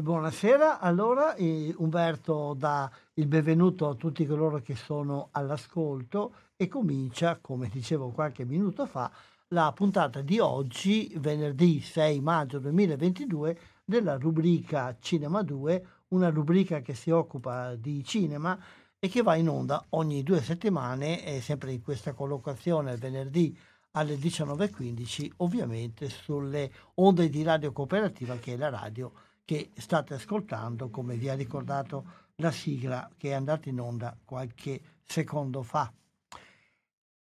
Buonasera, allora eh, Umberto dà il benvenuto a tutti coloro che sono all'ascolto e comincia, come dicevo qualche minuto fa, la puntata di oggi, venerdì 6 maggio 2022, della rubrica Cinema 2, una rubrica che si occupa di cinema e che va in onda ogni due settimane, e sempre in questa collocazione venerdì alle 19.15, ovviamente sulle onde di Radio Cooperativa, che è la radio che state ascoltando, come vi ha ricordato la sigla che è andata in onda qualche secondo fa.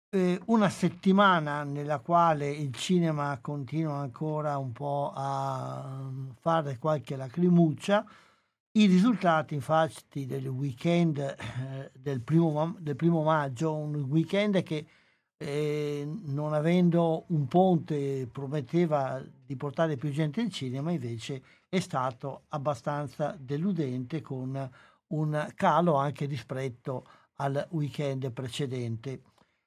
Eh, una settimana nella quale il cinema continua ancora un po' a fare qualche lacrimuccia. I risultati infatti del weekend eh, del, primo, del, primo, maggio, un weekend che eh, non avendo un ponte prometteva di portare più gente al cinema, invece è stato abbastanza deludente con un calo anche rispetto al weekend precedente.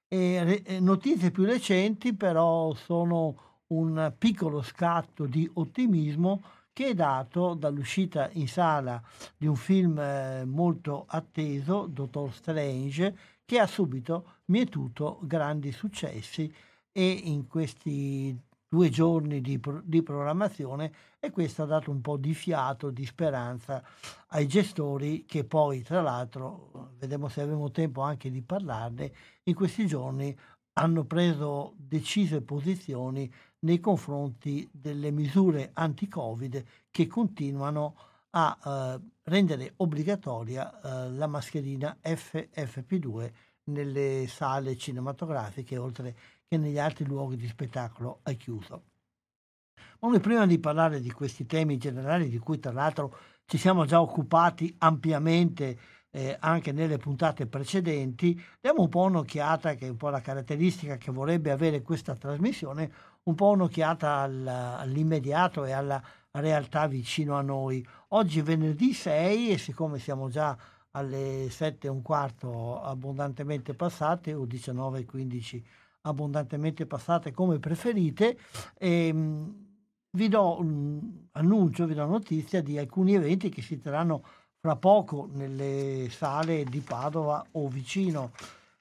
E, eh, notizie più recenti però sono un piccolo scatto di ottimismo che è dato dall'uscita in sala di un film eh, molto atteso, Dottor Strange, che ha subito mietuto grandi successi e in questi due giorni di, di, programmazione e questo ha dato un po' di fiato, di speranza ai gestori che poi, tra l'altro, vedremo se avremo tempo anche di parlarne, in questi giorni hanno preso decise posizioni nei confronti delle misure anti-Covid che continuano a eh, rendere obbligatoria eh, la mascherina FFP2 nelle sale cinematografiche, oltre che negli altri luoghi di spettacolo è chiuso. Ma noi prima di parlare di questi temi generali, di cui tra l'altro ci siamo già occupati ampiamente eh, anche nelle puntate precedenti, diamo un po' un'occhiata, che è un po' la caratteristica che vorrebbe avere questa trasmissione, un po' un'occhiata al, all'immediato e alla realtà vicino a noi. Oggi venerdì 6 e siccome siamo già alle 7 e un quarto abbondantemente passate o 19 e 15 abbondantemente passate come preferite. E, ehm, vi do un annuncio, vi do notizia di alcuni eventi che si terranno fra poco nelle sale di Padova o vicino.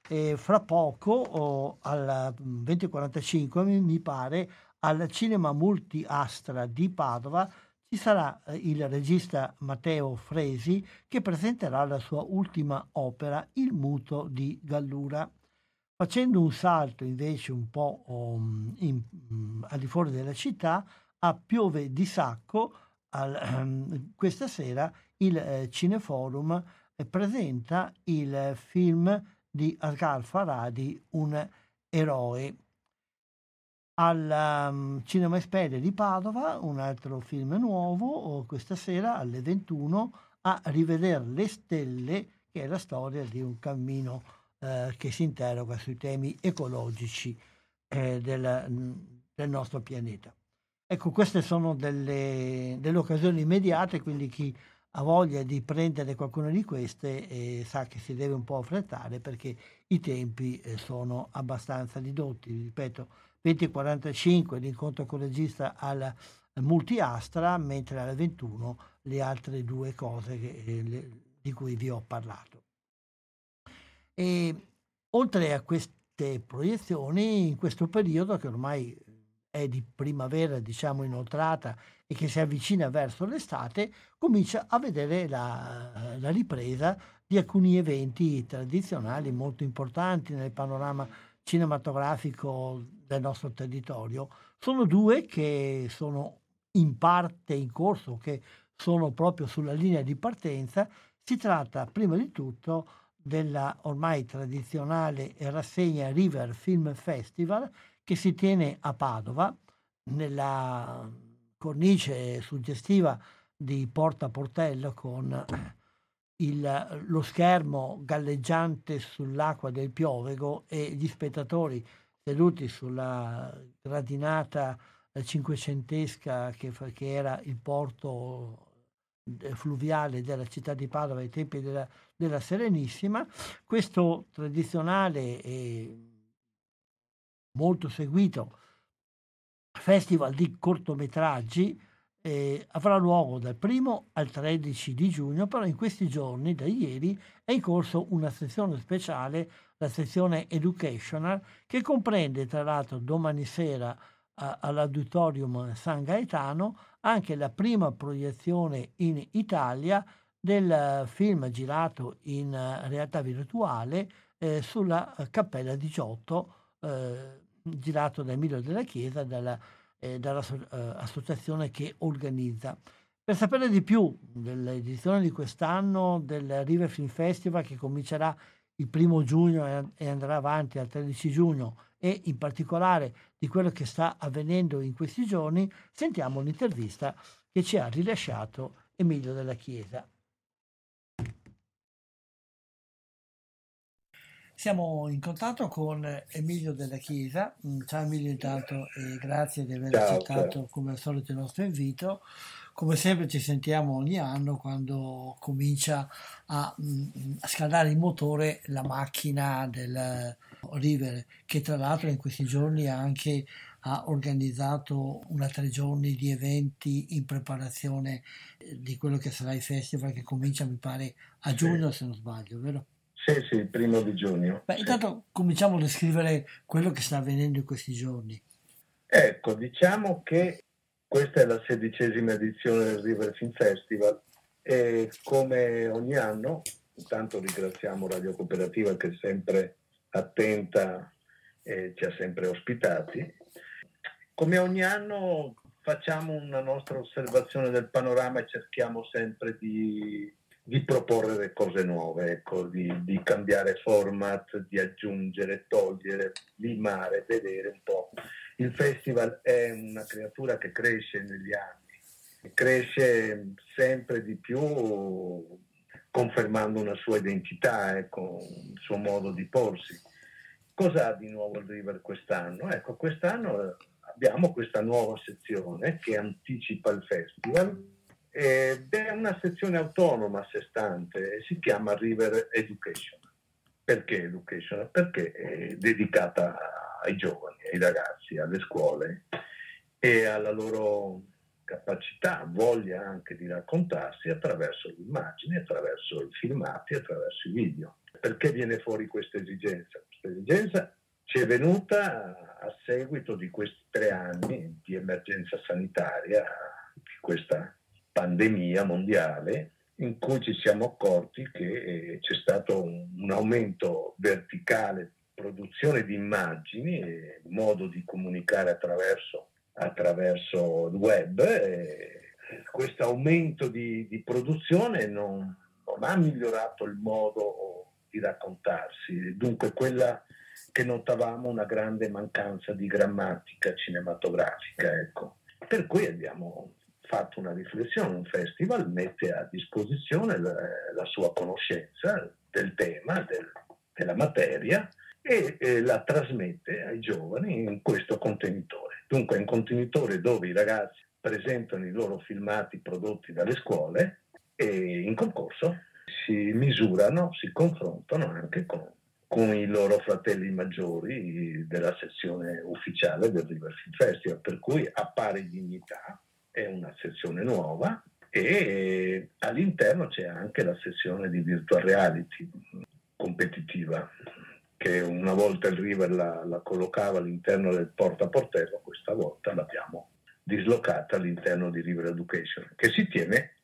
E fra poco, o al 2045, mi pare, al Cinema Multi Astra di Padova ci sarà eh, il regista Matteo Fresi che presenterà la sua ultima opera, Il muto di Gallura. Facendo un salto invece un po' um, in, um, al di fuori della città, a Piove di Sacco, al, um, questa sera il eh, Cineforum eh, presenta il film di Asghar Faradi, Un eroe. Al um, Cinema Espede di Padova, un altro film nuovo, questa sera alle 21, a Rivedere le stelle, che è la storia di un cammino eh, che si interroga sui temi ecologici eh, del, del, nostro pianeta. Ecco, queste sono delle, delle, occasioni immediate, quindi chi ha voglia di prendere qualcuna di queste eh, sa che si deve un po' affrettare perché i tempi eh, sono abbastanza ridotti, ripeto, 20.45 l'incontro con il regista al multiastra, mentre alle 21 le altre due cose che, eh, le, di cui vi ho parlato. E oltre a queste proiezioni, in questo periodo che ormai è di primavera, diciamo, inoltrata e che si avvicina verso l'estate, comincia a vedere la, la ripresa di alcuni eventi tradizionali molto importanti nel panorama cinematografico del nostro territorio. Sono due che sono in parte in corso, che sono proprio sulla linea di partenza. Si tratta prima di tutto della ormai tradizionale rassegna River Film Festival che si tiene a Padova nella cornice suggestiva di Porta Portello con il, lo schermo galleggiante sull'acqua del Piovego e gli spettatori seduti sulla gradinata cinquecentesca che, che era il porto eh, fluviale della città di Padova ai tempi della, della Serenissima, questo tradizionale e molto seguito festival di cortometraggi eh, avrà luogo dal 1 al 13 di giugno, però in questi giorni, da ieri, è in corso una sezione speciale, la sezione Educational, che comprende tra l'altro domani sera all'Auditorium San Gaetano anche la prima proiezione in Italia del film girato in realtà virtuale eh, sulla Cappella 18, eh, girato da Emilio della Chiesa, dalla eh, dall'associazione che organizza. Per sapere di più dell'edizione di quest'anno del River Film Festival che comincerà il primo giugno e andrà avanti al 13 giugno e in particolare di quello che sta avvenendo in questi giorni, sentiamo l'intervista che ci ha rilasciato Emilio della Chiesa. Siamo in contatto con Emilio della Chiesa. Mm, ciao Emilio intanto e grazie di aver ciao, accettato ciao. come al solito il nostro invito. Come sempre ci sentiamo ogni anno quando comincia a, mm, a scaldare il motore la macchina del River, che tra l'altro in questi giorni anche ha organizzato una tre giorni di eventi in preparazione eh, di quello che sarà il festival che comincia mi pare a giugno se non sbaglio, vero? Sì, sì, il primo di giugno. Beh, intanto cominciamo a descrivere quello che sta avvenendo in questi giorni. Ecco, diciamo che questa è la sedicesima edizione del River Film Festival e come ogni anno, intanto ringraziamo Radio Cooperativa che è sempre attenta e ci ha sempre ospitati. Come ogni anno facciamo una nostra osservazione del panorama e cerchiamo sempre di di proporre cose nuove, ecco, di, di, cambiare format, di aggiungere, togliere, limare, vedere un po'. Il festival è una creatura che cresce negli anni, cresce sempre di più confermando una sua identità, ecco, un suo modo di porsi. Cosa ha di nuovo il River quest'anno? Ecco, quest'anno abbiamo questa nuova sezione che anticipa il festival ed è una sezione autonoma a sé stante, si chiama River Education. Perché Education? Perché è dedicata ai giovani, ai ragazzi, alle scuole e alla loro capacità, voglia anche di raccontarsi attraverso le immagini, attraverso i filmati, attraverso i video. Perché viene fuori questa esigenza? Questa esigenza ci è venuta a seguito di questi tre anni di emergenza sanitaria, di questa pandemia mondiale in cui ci siamo accorti che eh, c'è stato un, aumento verticale di produzione di immagini e modo di comunicare attraverso, attraverso il web. Questo aumento di, di produzione non, non, ha migliorato il modo di raccontarsi, dunque quella che notavamo una grande mancanza di grammatica cinematografica. Ecco. Per cui abbiamo fatto una riflessione, un festival mette a disposizione la, la sua conoscenza del tema, del, della materia e, e, la trasmette ai giovani in questo contenitore. Dunque è un contenitore dove i ragazzi presentano i loro filmati prodotti dalle scuole e in concorso si misurano, si confrontano anche con, con i loro fratelli maggiori della sezione ufficiale del River Film Festival, per cui a pari dignità è una sezione nuova e all'interno c'è anche la sezione di virtual reality competitiva che una volta il River la, la collocava all'interno del porta portello, questa volta l'abbiamo dislocata all'interno di River Education, che si tiene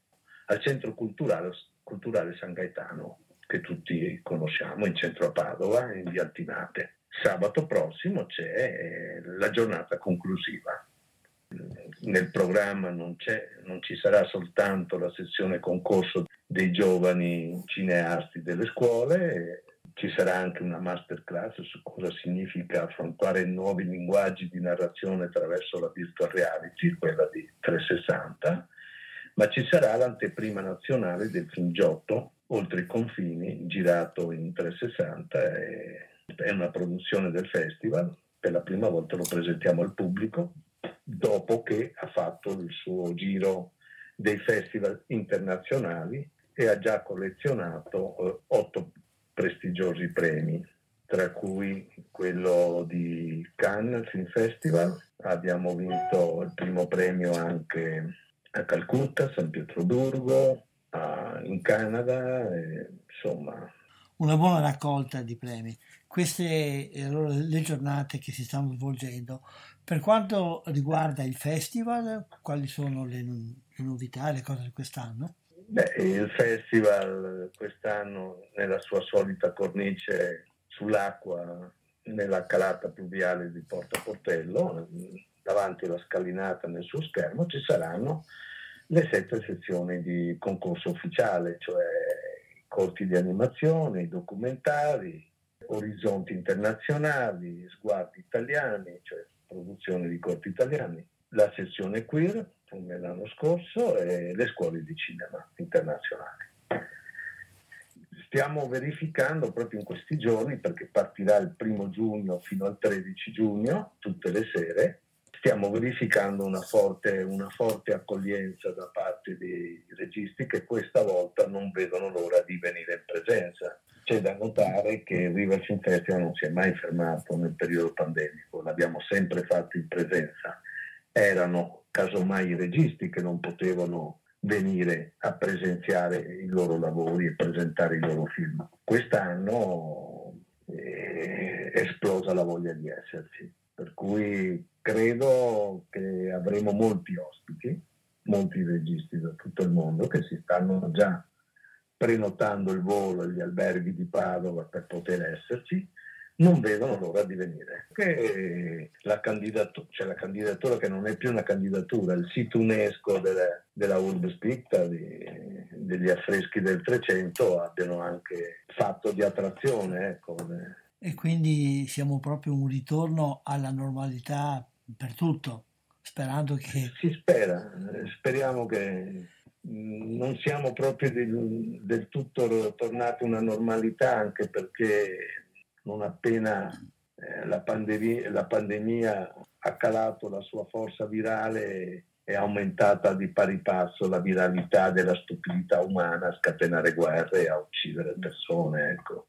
al centro culturale, culturale San Gaetano, che tutti conosciamo, in centro a Padova, in via Altinate. Sabato prossimo c'è la giornata conclusiva. Nel programma non, non ci sarà soltanto la sezione concorso dei giovani cineasti delle scuole, ci sarà anche una masterclass su cosa significa affrontare nuovi linguaggi di narrazione attraverso la virtual reality, quella di 360, ma ci sarà l'anteprima nazionale del film Giotto, Oltre i confini, girato in 360, è una produzione del festival, per la prima volta lo presentiamo al pubblico, dopo che ha fatto il suo giro dei festival internazionali e ha già collezionato eh, otto prestigiosi premi, tra cui quello di Cannes Film Festival. Abbiamo vinto il primo premio anche a Calcutta, San Pietroburgo, a, in Canada, e, insomma. Una buona raccolta di premi. Queste allora, le giornate che si stanno svolgendo. Per quanto riguarda il festival, quali sono le, le novità, le cose di quest'anno? Beh, il festival quest'anno nella sua solita cornice sull'acqua nella calata pluviale di Porta Portello, davanti alla scalinata nel suo schermo, ci saranno le sette sezioni di concorso ufficiale, cioè corti di animazione, i documentari, orizzonti internazionali, sguardi italiani, cioè produzione di corti italiani, la sezione queer, come l'anno scorso, e le scuole di cinema internazionali. Stiamo verificando proprio in questi giorni, perché partirà il primo giugno fino al 13 giugno, tutte le sere, stiamo verificando una forte, una forte, accoglienza da parte dei registi che questa volta non vedono l'ora di venire in presenza. C'è da notare che il River Film Festival non si è mai fermato nel periodo pandemico, l'abbiamo sempre fatto in presenza. Erano casomai i registi che non potevano venire a presenziare i loro lavori e presentare i loro film. Quest'anno è esplosa la voglia di esserci, per cui credo che avremo molti ospiti, molti registi da tutto il mondo che si stanno già prenotando il volo agli alberghi di Padova per poter esserci non vedono l'ora di venire. Che la, candidatura, cioè la candidatura che non è più una candidatura, il sito UNESCO delle, della Urb Spicta degli affreschi del 300 abbiano anche fatto di attrazione. Ecco. E quindi siamo proprio un ritorno alla normalità per tutto, sperando che... Si spera, speriamo che non siamo proprio del, del tutto tornati a una normalità anche perché non appena eh, la, pandemia, la, pandemia, ha calato la sua forza virale è aumentata di pari passo la viralità della stupidità umana a scatenare guerre e a uccidere persone. Ecco.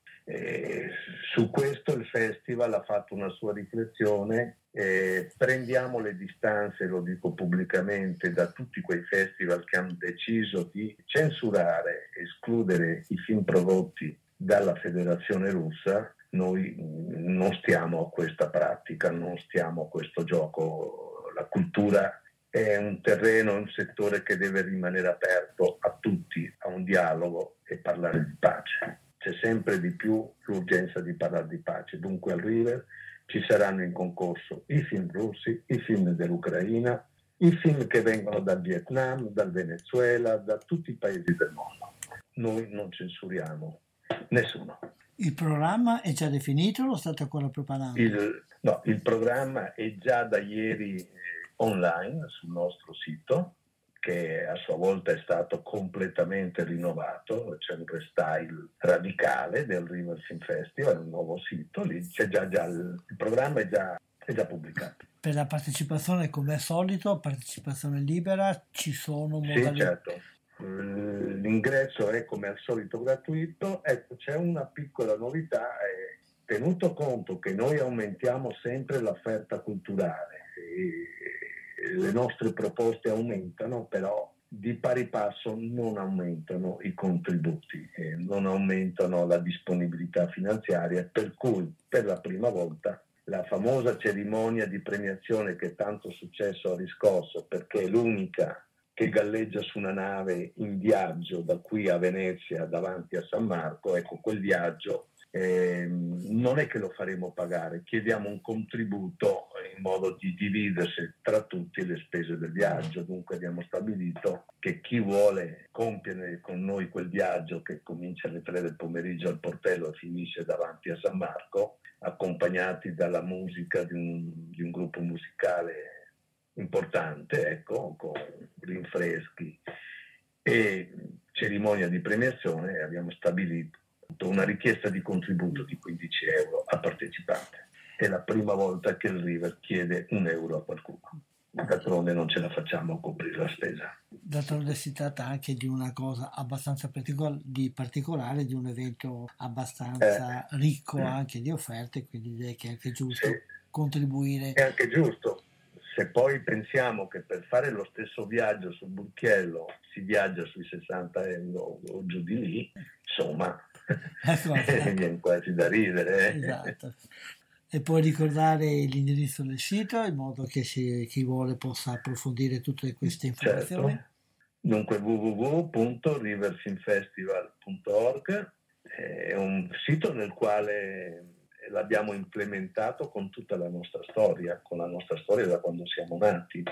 su questo il festival ha fatto una sua riflessione. Eh, prendiamo le distanze, lo dico pubblicamente, da tutti quei festival che hanno deciso di censurare, escludere i film prodotti dalla Federazione russa noi non stiamo a questa pratica, non stiamo a questo gioco. La cultura è un terreno, un settore che deve rimanere aperto a tutti, a un dialogo e parlare di pace. C'è sempre di più l'urgenza di parlare di pace. Dunque al River ci saranno in concorso i film russi, i film dell'Ucraina, i film che vengono dal Vietnam, dal Venezuela, da tutti i paesi del mondo. Noi non censuriamo nessuno. Il programma è già definito o lo state ancora preparando? Il, no, il programma è già da ieri online sul nostro sito, che a sua volta è stato completamente rinnovato, c'è un restyle radicale del River Film Festival, un nuovo sito, lì c'è già, già il, il programma è già, è già pubblicato. Per la partecipazione, come al solito, partecipazione libera, ci sono modalità. Sì, certo l'ingresso è come al solito gratuito, ecco c'è una piccola novità, è tenuto conto che noi aumentiamo sempre l'offerta culturale, le nostre proposte aumentano, però di pari passo non aumentano i contributi, eh, non aumentano la disponibilità finanziaria, per cui per la prima volta la famosa cerimonia di premiazione che tanto successo ha riscosso, perché è l'unica che galleggia su una nave in viaggio da qui a Venezia davanti a San Marco, ecco quel viaggio eh, non è che lo faremo pagare, chiediamo un contributo in modo di dividersi tra tutti le spese del viaggio. Dunque abbiamo stabilito che chi vuole compiere con noi quel viaggio che comincia alle 3 del pomeriggio al portello e finisce davanti a San Marco, accompagnati dalla musica di un, di un gruppo musicale importante, ecco, con rinfreschi e cerimonia di premiazione, abbiamo stabilito una richiesta di contributo di 15 euro a partecipante. È la prima volta che il River chiede un euro a qualcuno. D'altronde non ce la facciamo a coprire la spesa. D'altronde si tratta anche di una cosa abbastanza particol- di particolare, di un evento abbastanza eh. ricco anche di offerte, quindi direi che è anche giusto sì. contribuire. È anche giusto. Se poi pensiamo che per fare lo stesso viaggio sul Burchiello si viaggia sui 60 euro o giù di lì, insomma, ecco, viene quasi da ridere. Eh? Esatto. E puoi ricordare l'indirizzo del sito in modo che si, chi vuole possa approfondire tutte queste informazioni? Certo. Dunque www.riverfilmfestival.org è un sito nel quale l'abbiamo implementato con tutta la nostra storia, con la nostra storia da quando siamo nati.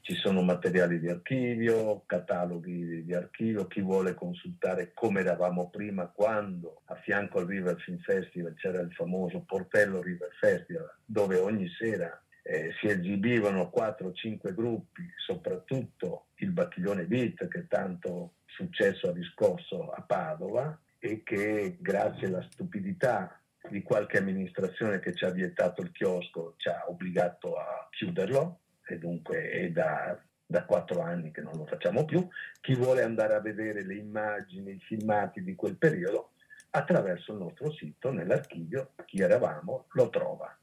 Ci sono materiali di archivio, cataloghi di archivio, chi vuole consultare come eravamo prima quando a fianco al River Film Festival c'era il famoso Portello River Festival dove ogni sera eh, si esibivano 4-5 gruppi, soprattutto il Battiglione Beat che tanto successo ha riscosso a Padova e che grazie alla stupidità di qualche amministrazione che ci ha vietato il chiosco ci ha obbligato a chiuderlo e dunque è da, da quattro anni che non lo facciamo più. Chi vuole andare a vedere le immagini, i filmati di quel periodo, attraverso il nostro sito, nell'archivio, chi eravamo, lo trova.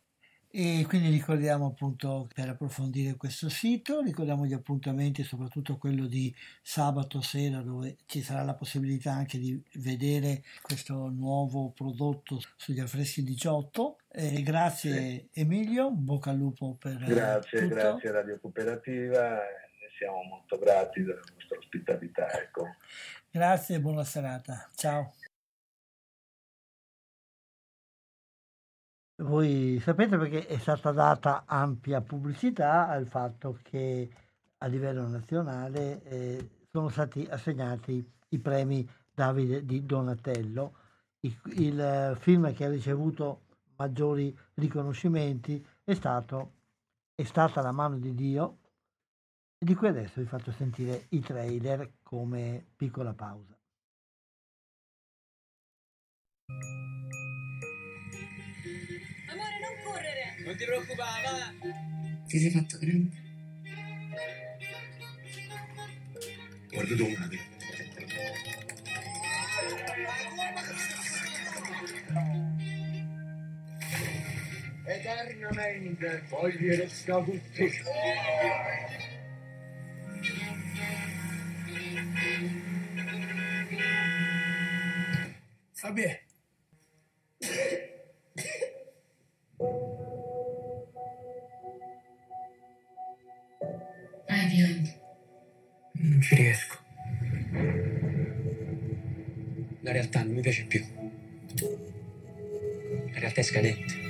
E quindi ricordiamo appunto per approfondire questo sito, ricordiamo gli appuntamenti, soprattutto quello di sabato sera dove ci sarà la possibilità anche di vedere questo nuovo prodotto sugli affreschi 18. E grazie sì. Emilio, bocca al lupo per Grazie, tutto. grazie Radio Cooperativa, ne siamo molto grati della vostra ospitalità. Ecco. Grazie e buona serata. Ciao. Voi sapete perché è stata data ampia pubblicità al fatto che a livello nazionale eh, sono stati assegnati i premi Davide di Donatello, il, il film che ha ricevuto maggiori riconoscimenti è, stato, è stata La mano di Dio di cui adesso vi faccio sentire i trailer come piccola pausa. Non ti preoccupare, va. Ti sei fatto grande. Guarda madre. Eternamente voglio restare tutti. Fabio. Non ci riesco. La realtà non mi piace più. La realtà è scadente.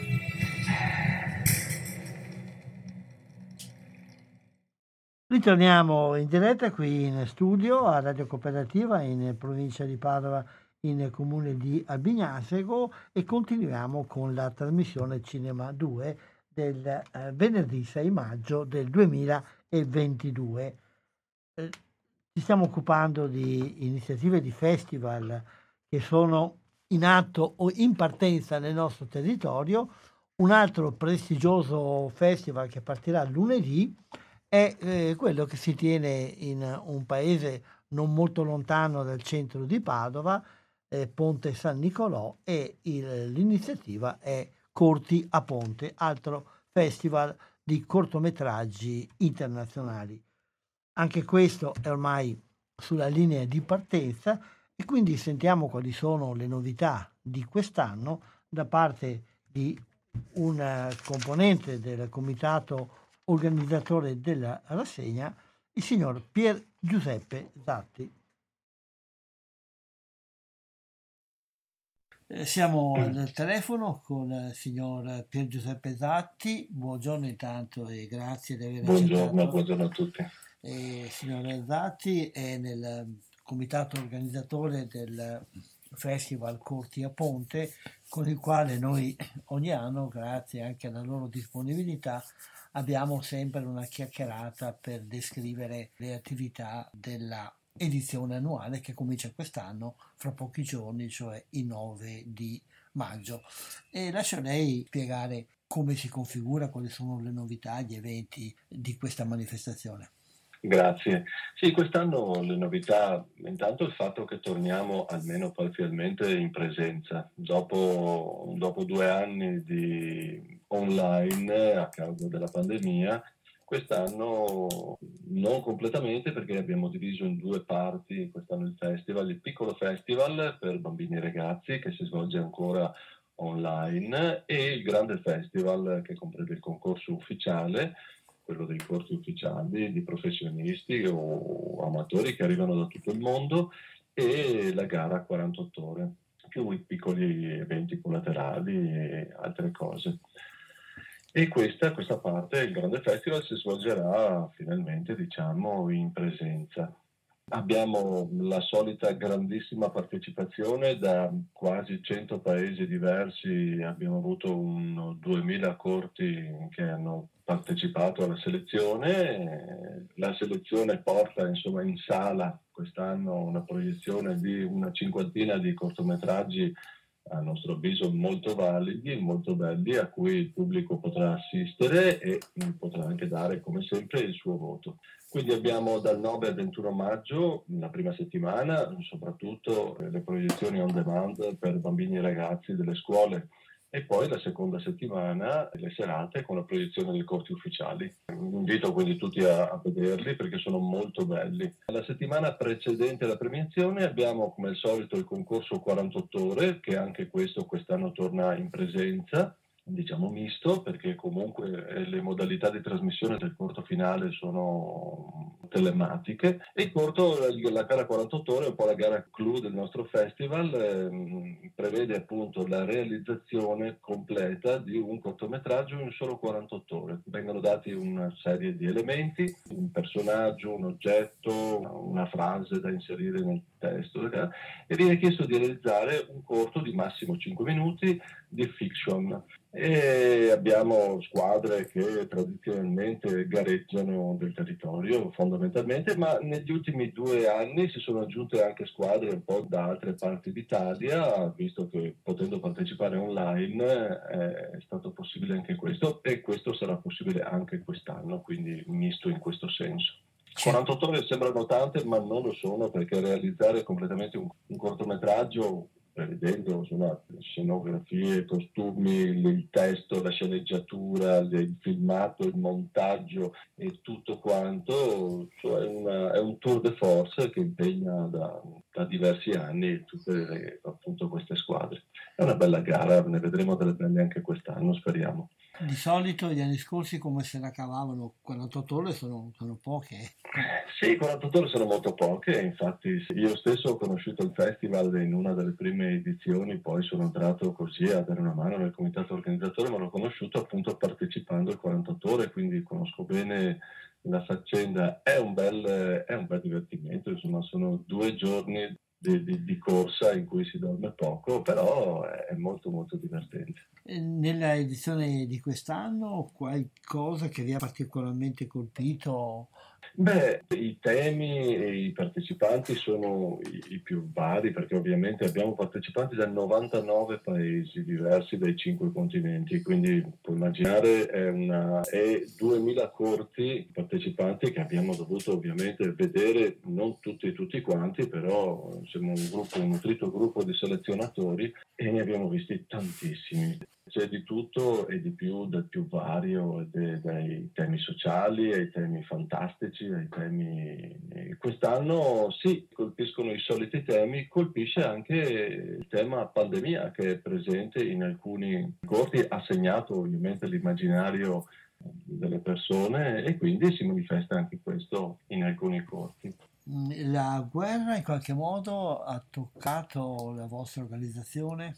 Ritorniamo in diretta qui in studio a Radio Cooperativa in provincia di Padova in comune di Albignasego e continuiamo con la trasmissione Cinema 2 del eh, venerdì 6 maggio del 2022. Eh, ci stiamo occupando di iniziative di festival che sono in atto o in partenza nel nostro territorio. Un altro prestigioso festival che partirà lunedì è eh, quello che si tiene in un paese non molto lontano dal centro di Padova, eh, Ponte San Nicolò e il, l'iniziativa è Corti a Ponte, altro festival di cortometraggi internazionali. Anche questo è ormai sulla linea di partenza e quindi sentiamo quali sono le novità di quest'anno da parte di un componente del comitato organizzatore della rassegna, il signor Pier Giuseppe Zatti. Siamo al telefono con il signor Pier Giuseppe Zatti. Buongiorno intanto e grazie di aver Buongiorno, buongiorno a tutti. Il signor Zatti è nel comitato organizzatore del Festival Corti a Ponte, con il quale noi ogni anno, grazie anche alla loro disponibilità, abbiamo sempre una chiacchierata per descrivere le attività della edizione annuale che comincia quest'anno fra pochi giorni, cioè il 9 di maggio. E lascio lei spiegare come si configura, quali sono le novità, gli eventi di questa manifestazione. Grazie. Sì, quest'anno le novità, intanto il fatto che torniamo almeno parzialmente in presenza. Dopo, dopo due anni di online a causa della pandemia, quest'anno non completamente perché abbiamo diviso in due parti quest'anno il festival, il piccolo festival per bambini e ragazzi che si svolge ancora online e il grande festival che comprende il concorso ufficiale quello dei corsi ufficiali di professionisti o amatori che arrivano da tutto il mondo e la gara a 48 ore, più i piccoli eventi collaterali e altre cose. E questa, questa parte, il grande festival, si svolgerà finalmente diciamo, in presenza. Abbiamo la solita grandissima partecipazione da quasi 100 paesi diversi, abbiamo avuto un 2000 corti che hanno partecipato alla selezione. La selezione porta insomma, in sala quest'anno una proiezione di una cinquantina di cortometraggi a nostro avviso molto validi, molto belli, a cui il pubblico potrà assistere e potrà anche dare come sempre il suo voto. Quindi abbiamo dal 9 al 21 maggio, la prima settimana, soprattutto le proiezioni on demand per bambini e ragazzi delle scuole e poi la seconda settimana le serate con la proiezione dei corti ufficiali. Invito quindi tutti a, a, vederli perché sono molto belli. La settimana precedente alla premiazione abbiamo come al solito il concorso 48 ore che anche questo quest'anno torna in presenza diciamo misto perché comunque eh, le modalità di trasmissione del corto finale sono telematiche e il corto, la gara 48 ore, un po' la gara clou del nostro festival, eh, prevede appunto la realizzazione completa di un cortometraggio in solo 48 ore. Vengono dati una serie di elementi, un personaggio, un oggetto, una frase da inserire nel testo e viene chiesto di realizzare un corto di massimo 5 minuti di fiction e abbiamo squadre che tradizionalmente gareggiano del territorio fondamentalmente, ma negli ultimi due anni si sono aggiunte anche squadre un po' da altre parti d'Italia, visto che potendo partecipare online eh, è stato possibile anche questo e questo sarà possibile anche quest'anno, quindi misto in questo senso. 48 ore sembrano tante, ma non lo sono perché realizzare completamente un, un cortometraggio prevedendo insomma, scenografie, costumi, il testo, la sceneggiatura, il filmato, il montaggio e tutto quanto, cioè una, è un tour de force che impegna da, da diversi anni tutte le, appunto, queste squadre. È una bella gara, ne vedremo delle belle anche quest'anno, speriamo. Di solito gli anni scorsi come se la cavavano 48 ore sono, sono poche. Sì, 48 ore sono molto poche, infatti io stesso ho conosciuto il festival in una delle prime edizioni, poi sono entrato così a dare una mano nel comitato organizzatore, ma l'ho conosciuto appunto partecipando al 48 ore, quindi conosco bene la faccenda. È un bel, è un bel divertimento, insomma sono due giorni di, di, di, corsa in cui si dorme poco, però è molto molto divertente. Nella edizione di quest'anno qualcosa che vi ha particolarmente colpito? Beh, i temi e i partecipanti sono i, più vari perché ovviamente abbiamo partecipanti da 99 paesi diversi dai cinque continenti, quindi puoi immaginare è, una, è 2000 corti partecipanti che abbiamo dovuto ovviamente vedere, non tutti tutti quanti, però siamo un gruppo, un nutrito gruppo di selezionatori e ne abbiamo visti tantissimi. C'è di tutto e di più, del più vario, dai temi sociali ai temi fantastici, ai temi... Quest'anno sì, colpiscono i soliti temi, colpisce anche il tema pandemia che è presente in alcuni corti, ha segnato ovviamente l'immaginario delle persone e quindi si manifesta anche questo in alcuni corti. La guerra in qualche modo ha toccato la vostra organizzazione?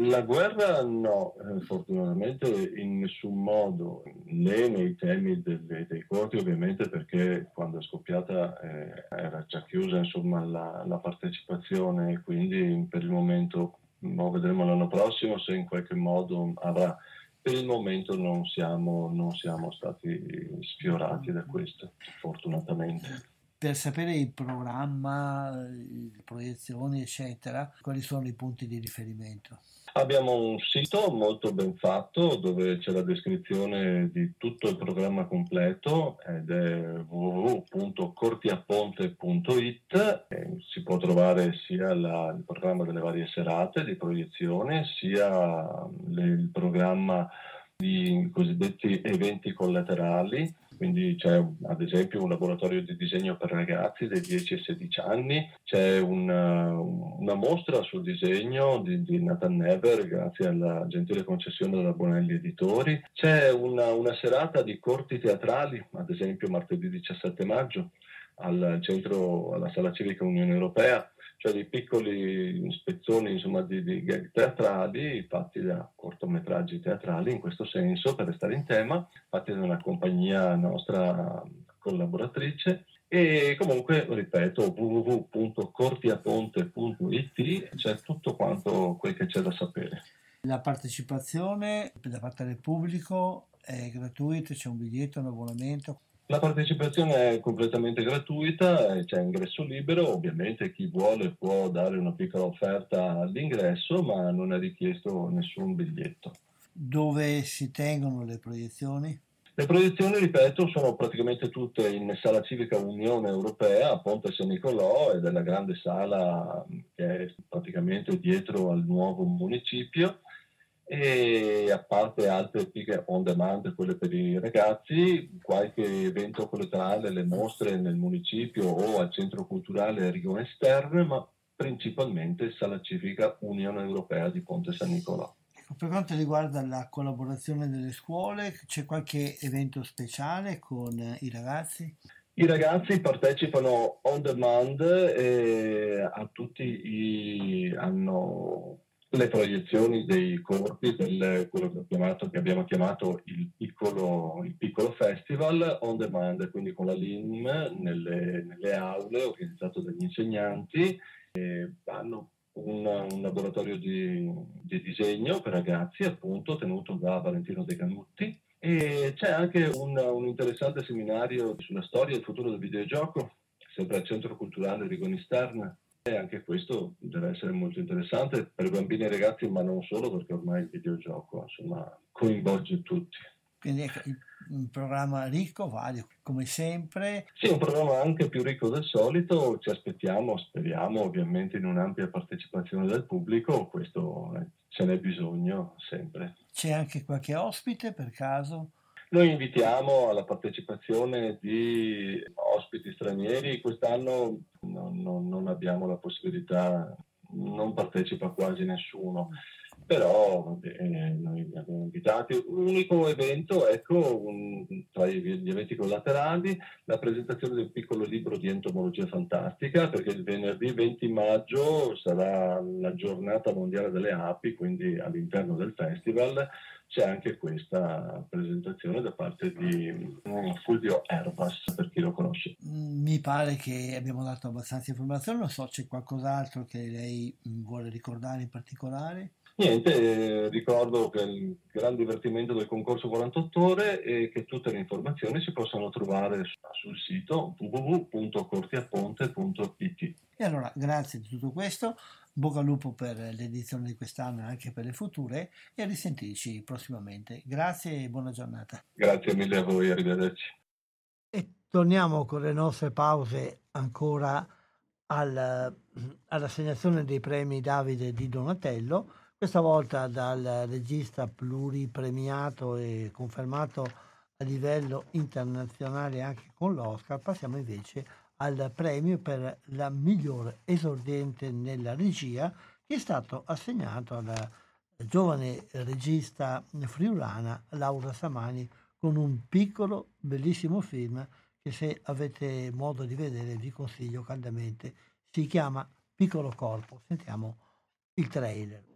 La guerra no, eh, fortunatamente in nessun modo, né nei temi delle, dei corti ovviamente perché quando è scoppiata eh, era già chiusa insomma, la, la partecipazione, quindi per il momento lo vedremo l'anno prossimo se in qualche modo avrà per il momento non siamo, non siamo stati sfiorati da questo, fortunatamente. Per sapere il programma, le proiezioni, eccetera, quali sono i punti di riferimento? Abbiamo un sito molto ben fatto dove c'è la descrizione di tutto il programma completo ed è www.cortiaponte.it. Si può trovare sia la, il programma delle varie serate di proiezione sia le, il programma di cosiddetti eventi collaterali quindi c'è ad esempio un laboratorio di disegno per ragazzi dai 10 ai 16 anni, c'è una, una mostra sul disegno di, di, Nathan Never grazie alla gentile concessione della Bonelli Editori, c'è una, una serata di corti teatrali, ad esempio martedì 17 maggio al centro, alla Sala Civica Unione Europea, cioè dei piccoli spezzoni insomma, di, di gag teatrali fatti da cortometraggi teatrali in questo senso, per restare in tema, fatti da una compagnia nostra collaboratrice e comunque, ripeto, www.cortiaponte.it c'è tutto quanto quel che c'è da sapere. La partecipazione da parte del pubblico è gratuita, c'è un biglietto, un abbonamento? La partecipazione è completamente gratuita, c'è ingresso libero, ovviamente chi vuole può dare una piccola offerta all'ingresso, ma non è richiesto nessun biglietto. Dove si tengono le proiezioni? Le proiezioni, ripeto, sono praticamente tutte in Sala Civica Unione Europea a Ponte San Nicolò ed è la grande sala che è praticamente dietro al nuovo municipio e a parte altre picche on demand, quelle per i ragazzi, qualche evento collaterale, le mostre nel municipio o al centro culturale Rigone Stern, ma principalmente Sala Civica Unione Europea di Ponte San Nicolò. Ecco, per quanto riguarda la collaborazione delle scuole, c'è qualche evento speciale con i ragazzi? I ragazzi partecipano on demand e a tutti i, hanno le proiezioni dei corpi del quello che, chiamato, che abbiamo chiamato il piccolo, il piccolo, festival on demand, quindi con la LIM nelle, nelle aule organizzato dagli insegnanti. hanno un, un laboratorio di, di, disegno per ragazzi, appunto, tenuto da Valentino De Canutti. E c'è anche un, un interessante seminario sulla storia e il futuro del videogioco, sempre al Centro Culturale Rigoni Stern, e anche questo deve essere molto interessante per bambini e ragazzi, ma non solo, perché ormai il videogioco insomma, coinvolge tutti. Quindi è un programma ricco, vario, come sempre. Sì, un programma anche più ricco del solito, ci aspettiamo, speriamo ovviamente in un'ampia partecipazione del pubblico, questo eh, ce n'è bisogno sempre. C'è anche qualche ospite per caso? Noi invitiamo alla partecipazione di ospiti stranieri, quest'anno non, non, non abbiamo la possibilità, non partecipa quasi nessuno. Però vabbè, noi li abbiamo invitati. L'unico evento, ecco, un, tra gli eventi collaterali, la presentazione del piccolo libro di entomologia fantastica, perché il venerdì 20 maggio sarà la giornata mondiale delle api, quindi all'interno del festival c'è anche questa presentazione da parte di Fulvio Erbas, per chi lo conosce. Mi pare che abbiamo dato abbastanza informazioni, non so, c'è qualcos'altro che lei vuole ricordare in particolare? Niente, eh, ricordo che il gran divertimento del concorso 48 ore e che tutte le informazioni si possono trovare sul sito www.cortiaponte.it. E allora, grazie di tutto questo, bocca al lupo per l'edizione di quest'anno e anche per le future e a risentirci prossimamente. Grazie e buona giornata. Grazie mille a voi, arrivederci. E torniamo con le nostre pause ancora al all'assegnazione dei premi Davide di Donatello, questa volta dal regista pluripremiato e confermato a livello internazionale anche con l'Oscar, passiamo invece al premio per la migliore esordiente nella regia che è stato assegnato alla giovane regista friulana Laura Samani con un piccolo, bellissimo film che se avete modo di vedere vi consiglio caldamente. Si chiama Piccolo Corpo. Sentiamo il trailer.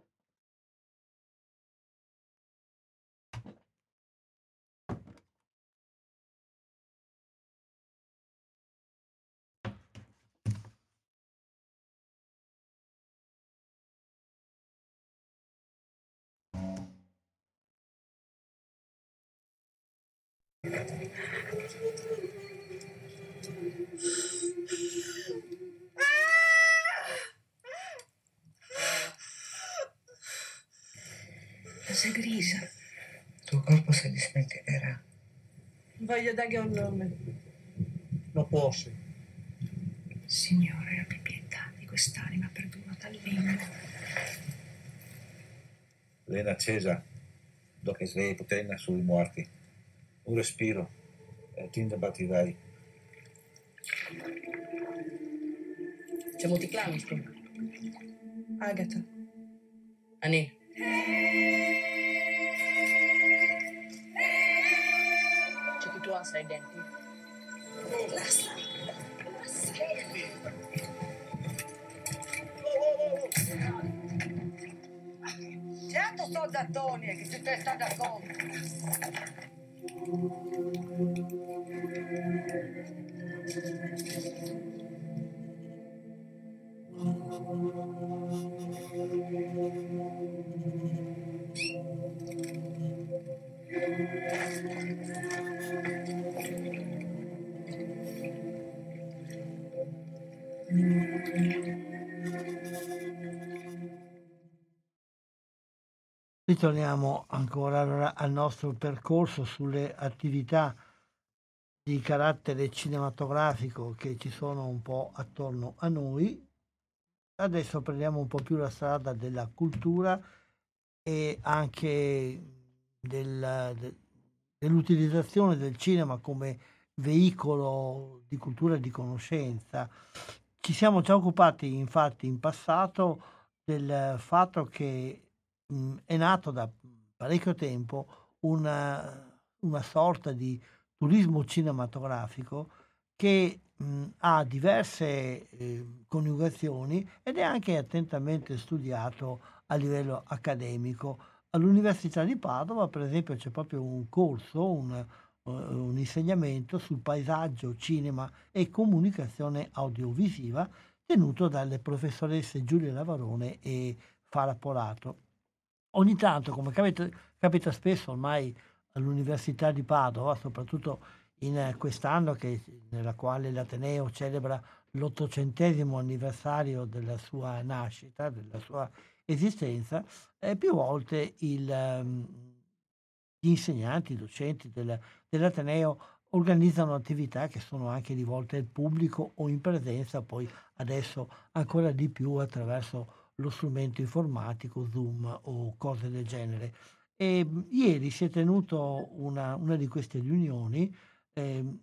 Voglio dargli un nome. Non posso. Signore, abbi pietà di quest'anima perduta al limbo. Lena accesa, dopo che svegli potenza sui morti. Un respiro, e ti battirai. C'è multiclausto. Agata. Ani. C'è chi tu alza i denti. Certo sto da Tony che tu te sta d'accordo. Ritorniamo ancora allora al nostro percorso sulle attività di carattere cinematografico che ci sono un po' attorno a noi. Adesso prendiamo un po' più la strada della cultura e anche del- de- dell'utilizzazione del cinema come veicolo di cultura e di conoscenza. Ci siamo già occupati infatti in passato del fatto che mh, è nato da parecchio tempo una, una sorta di turismo cinematografico che mh, ha diverse eh, coniugazioni ed è anche attentamente studiato a livello accademico. All'Università di Padova, per esempio, c'è proprio un corso, un, un insegnamento sul paesaggio, cinema e comunicazione audiovisiva tenuto dalle professoresse Giulia Lavarone e Fara Porato. Ogni tanto, come capita, capita spesso ormai all'Università di Padova, soprattutto in eh, quest'anno che, nella quale l'Ateneo celebra l'ottocentesimo anniversario della sua nascita, della sua esistenza, eh, più volte il, ehm, gli insegnanti, i docenti del- dell'Ateneo organizzano attività che sono anche rivolte al pubblico o in presenza, poi adesso ancora di più attraverso lo strumento informatico, Zoom o cose del genere. E mh, ieri si è tenuto una, una di queste riunioni ehm,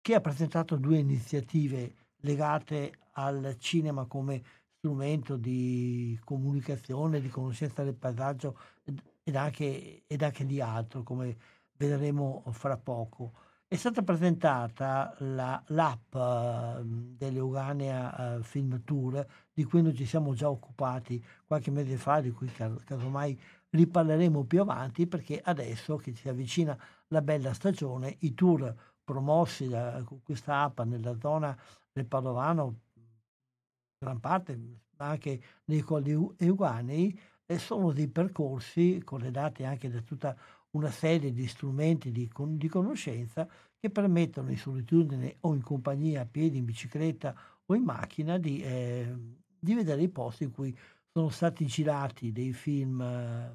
che ha presentato due iniziative legate al cinema come strumento di comunicazione, di conoscenza del paesaggio ed, anche, ed anche di altro, come vedremo fra poco. È stata presentata la- l'app eh, dell'Euganea eh, Film Tour, di cui noi ci siamo già occupati qualche mese fa, di cui cas- casomai riparleremo più avanti, perché adesso che si avvicina la bella stagione, i tour promossi da questa app nella zona del Padovano, gran parte, ma anche nei colli Eu- euganei, e sono dei percorsi corredati anche da tutta una serie di strumenti di, di conoscenza che permettono in solitudine o in compagnia, a piedi, in bicicletta o in macchina di, eh, di vedere i posti in cui sono stati girati dei film eh,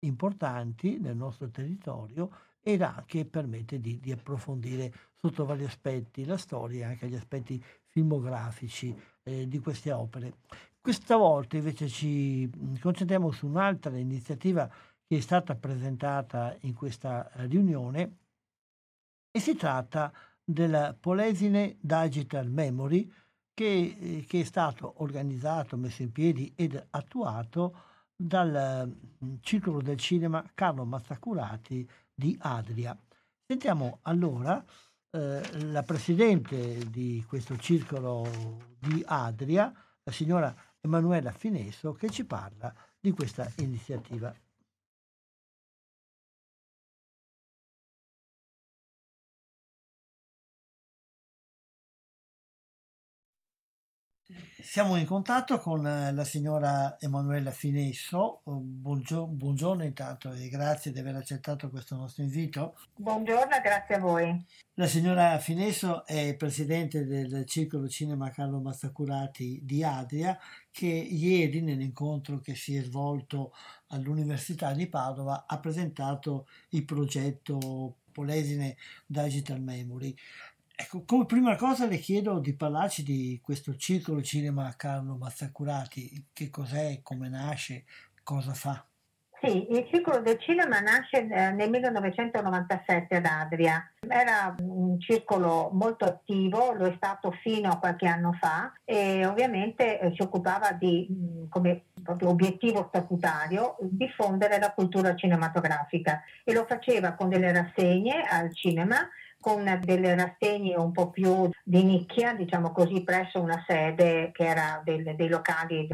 importanti nel nostro territorio ed anche permette di, di approfondire sotto vari aspetti la storia e anche gli aspetti filmografici eh, di queste opere. Questa volta invece ci concentriamo su un'altra iniziativa che è stata presentata in questa riunione e si tratta del Polesine Digital Memory che, eh, che, è stato organizzato, messo in piedi ed attuato dal mm, Circolo del Cinema Carlo Mazzacurati di Adria. Sentiamo allora eh, la presidente di questo circolo di Adria, la signora Emanuela Finesso, che ci parla di questa iniziativa. Siamo in contatto con eh, la signora Emanuela Finesso. Buongiorno, buongiorno, intanto e grazie di aver accettato questo nostro invito. Buongiorno, grazie a voi. La signora Finesso è presidente del Circolo Cinema Carlo Mazzacurati di Adria che ieri nell'incontro che si è svolto all'Università di Padova ha presentato il progetto Polesine Digital Memory. Ecco, come prima cosa le chiedo di parlarci di questo circolo cinema Carlo Mazzacurati, che cos'è, come nasce, cosa fa. Sì, il circolo del cinema nasce eh, nel 1997 ad Adria. Era un circolo molto attivo, lo è stato fino a qualche anno fa e ovviamente eh, si occupava di, come obiettivo statutario, diffondere la cultura cinematografica e lo faceva con delle rassegne al cinema con delle rassegne un po' più di nicchia, diciamo così, presso una sede che era del, dei locali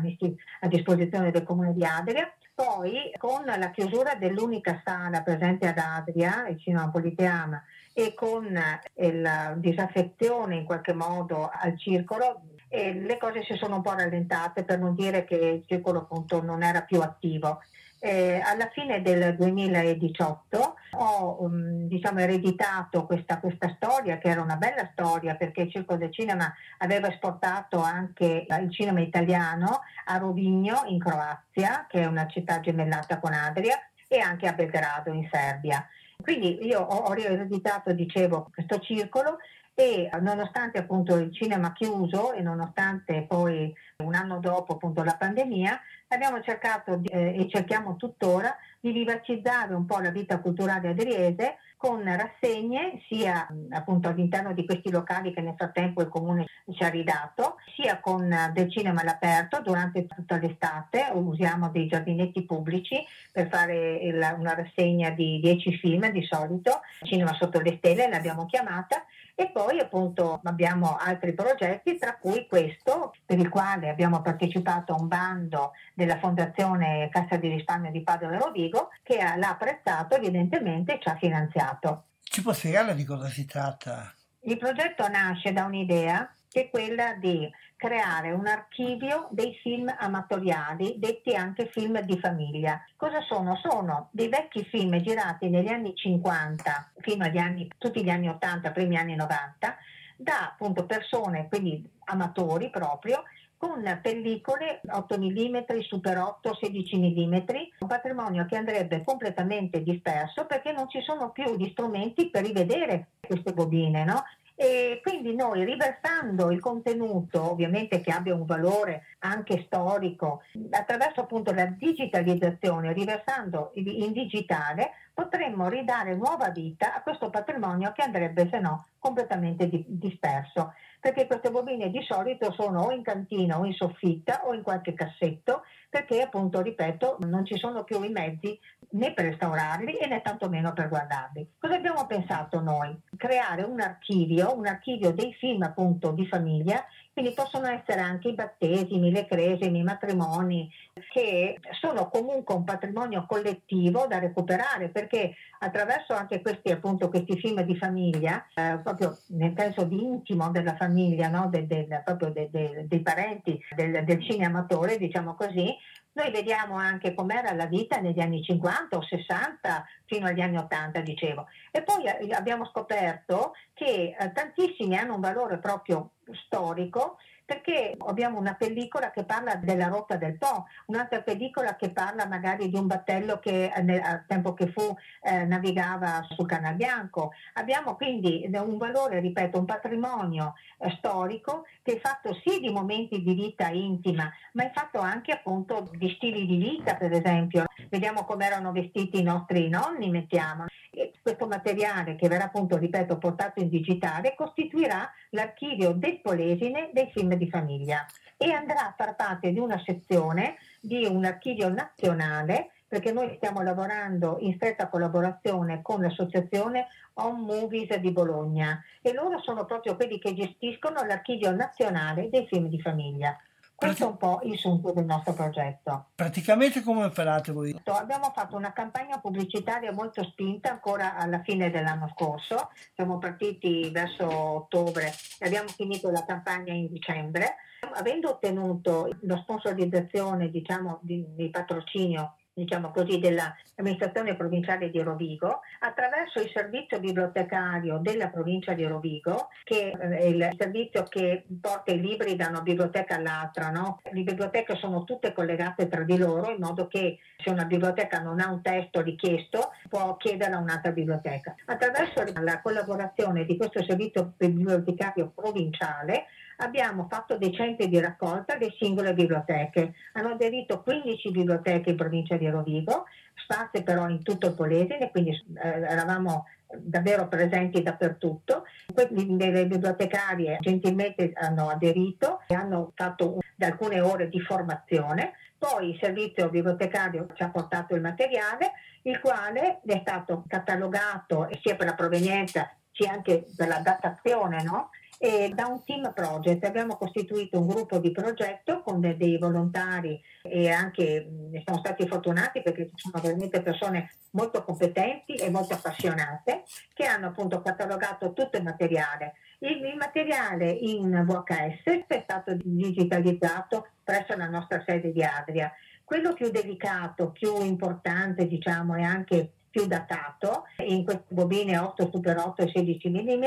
a disposizione del comune di Adria. Poi con la chiusura dell'unica sala presente ad Adria, il Cinema Politeama, e con la disaffezione in qualche modo al circolo, le cose si sono un po' rallentate per non dire che il circolo appunto non era più attivo eh, alla fine del 2018 ho um, diciamo, ereditato questa, questa, storia, che era una bella storia perché il Circo del Cinema aveva esportato anche il cinema italiano a Rovigno in Croazia, che è una città gemellata con Adria, e anche a Belgrado in Serbia. Quindi io ho, ho ereditato, dicevo, questo circolo e nonostante appunto il cinema chiuso e nonostante poi un anno dopo appunto la pandemia, abbiamo cercato di, eh, e cerchiamo tuttora di vivacizzare un po' la vita culturale adriese con rassegne sia appunto all'interno di questi locali che nel frattempo il comune ci ha ridato, sia con del cinema all'aperto durante tutta l'estate, usiamo dei giardinetti pubblici per fare una rassegna di 10 film di solito, Cinema sotto le stelle l'abbiamo chiamata, e poi appunto abbiamo altri progetti, tra cui questo per il quale abbiamo partecipato a un bando della Fondazione Cassa di Risparmio di Padova e Rovigo che l'ha apprezzato evidentemente e ci ha finanziato. Ci può spiegare di cosa si tratta? Il progetto nasce da un'idea che è quella di creare un archivio dei film amatoriali, detti anche film di famiglia. Cosa sono? Sono dei vecchi film girati negli anni 50 fino agli anni, tutti gli anni 80, primi anni 90, da appunto persone, quindi amatori proprio, con pellicole 8 mm, Super 8, 16 mm, un patrimonio che andrebbe completamente disperso perché non ci sono più gli strumenti per rivedere queste bobine, no? E quindi noi riversando il contenuto, ovviamente che abbia un valore anche storico, attraverso appunto la digitalizzazione, riversando in digitale, potremmo ridare nuova vita a questo patrimonio che andrebbe se no completamente di- disperso. Perché queste bobine di solito sono o in cantina o in soffitta o in qualche cassetto, perché appunto, ripeto, non ci sono più i mezzi né per restaurarli e né tantomeno per guardarli. Cosa abbiamo pensato noi? Creare un archivio, un archivio dei film appunto di famiglia, quindi possono essere anche i battesimi, le cresimi, i matrimoni, che sono comunque un patrimonio collettivo da recuperare perché attraverso anche questi, appunto, questi film di famiglia, eh, proprio nel senso di intimo della famiglia, no? del, del, proprio de, de, dei parenti del, del cineamatore, diciamo così, noi vediamo anche com'era la vita negli anni 50 o 60 fino agli anni 80, dicevo. E poi eh, abbiamo scoperto che eh, tantissimi hanno un valore proprio storico perché abbiamo una pellicola che parla della rotta del Po, un'altra pellicola che parla magari di un battello che al tempo che fu eh, navigava sul Canal Bianco. Abbiamo quindi un valore, ripeto, un patrimonio eh, storico che è fatto sì di momenti di vita intima, ma è fatto anche appunto di stili di vita, per esempio. Vediamo come erano vestiti i nostri nonni, mettiamo. E questo materiale che verrà appunto, ripeto, portato in digitale costituirà l'archivio del Polesine dei film di famiglia e andrà a far parte di una sezione di un archivio nazionale perché noi stiamo lavorando in stretta collaborazione con l'associazione Home Movies di Bologna e loro sono proprio quelli che gestiscono l'archivio nazionale dei film di famiglia. Questo è un po' il sunto del nostro progetto. Praticamente come operate voi? Abbiamo fatto una campagna pubblicitaria molto spinta ancora alla fine dell'anno scorso, siamo partiti verso ottobre e abbiamo finito la campagna in dicembre. Avendo ottenuto la sponsorizzazione diciamo, di, di patrocinio diciamo così, dell'amministrazione provinciale di Rovigo attraverso il servizio bibliotecario della provincia di Rovigo, che è il servizio che porta i libri da una biblioteca all'altra. No? Le biblioteche sono tutte collegate tra di loro in modo che se una biblioteca non ha un testo richiesto può chiedere a un'altra biblioteca. Attraverso la collaborazione di questo servizio bibliotecario provinciale abbiamo fatto dei centri di raccolta delle singole biblioteche. Hanno aderito 15 biblioteche in provincia di Rovigo, sparse però in tutto il Polesine, quindi eh, eravamo davvero presenti dappertutto. Le bibliotecarie gentilmente hanno aderito e hanno fatto alcune ore di formazione. Poi il servizio bibliotecario ci ha portato il materiale, il quale è stato catalogato sia per la provenienza sia anche per la datazione no? E da un team project abbiamo costituito un gruppo di progetto con dei, dei volontari e anche ne siamo stati fortunati perché ci sono veramente persone molto competenti e molto appassionate che hanno appunto catalogato tutto il materiale. Il, il materiale in VHS è stato digitalizzato presso la nostra sede di Adria. Quello più delicato, più importante diciamo e anche più datato, in queste bobine 8 Super 8 e 16 mm,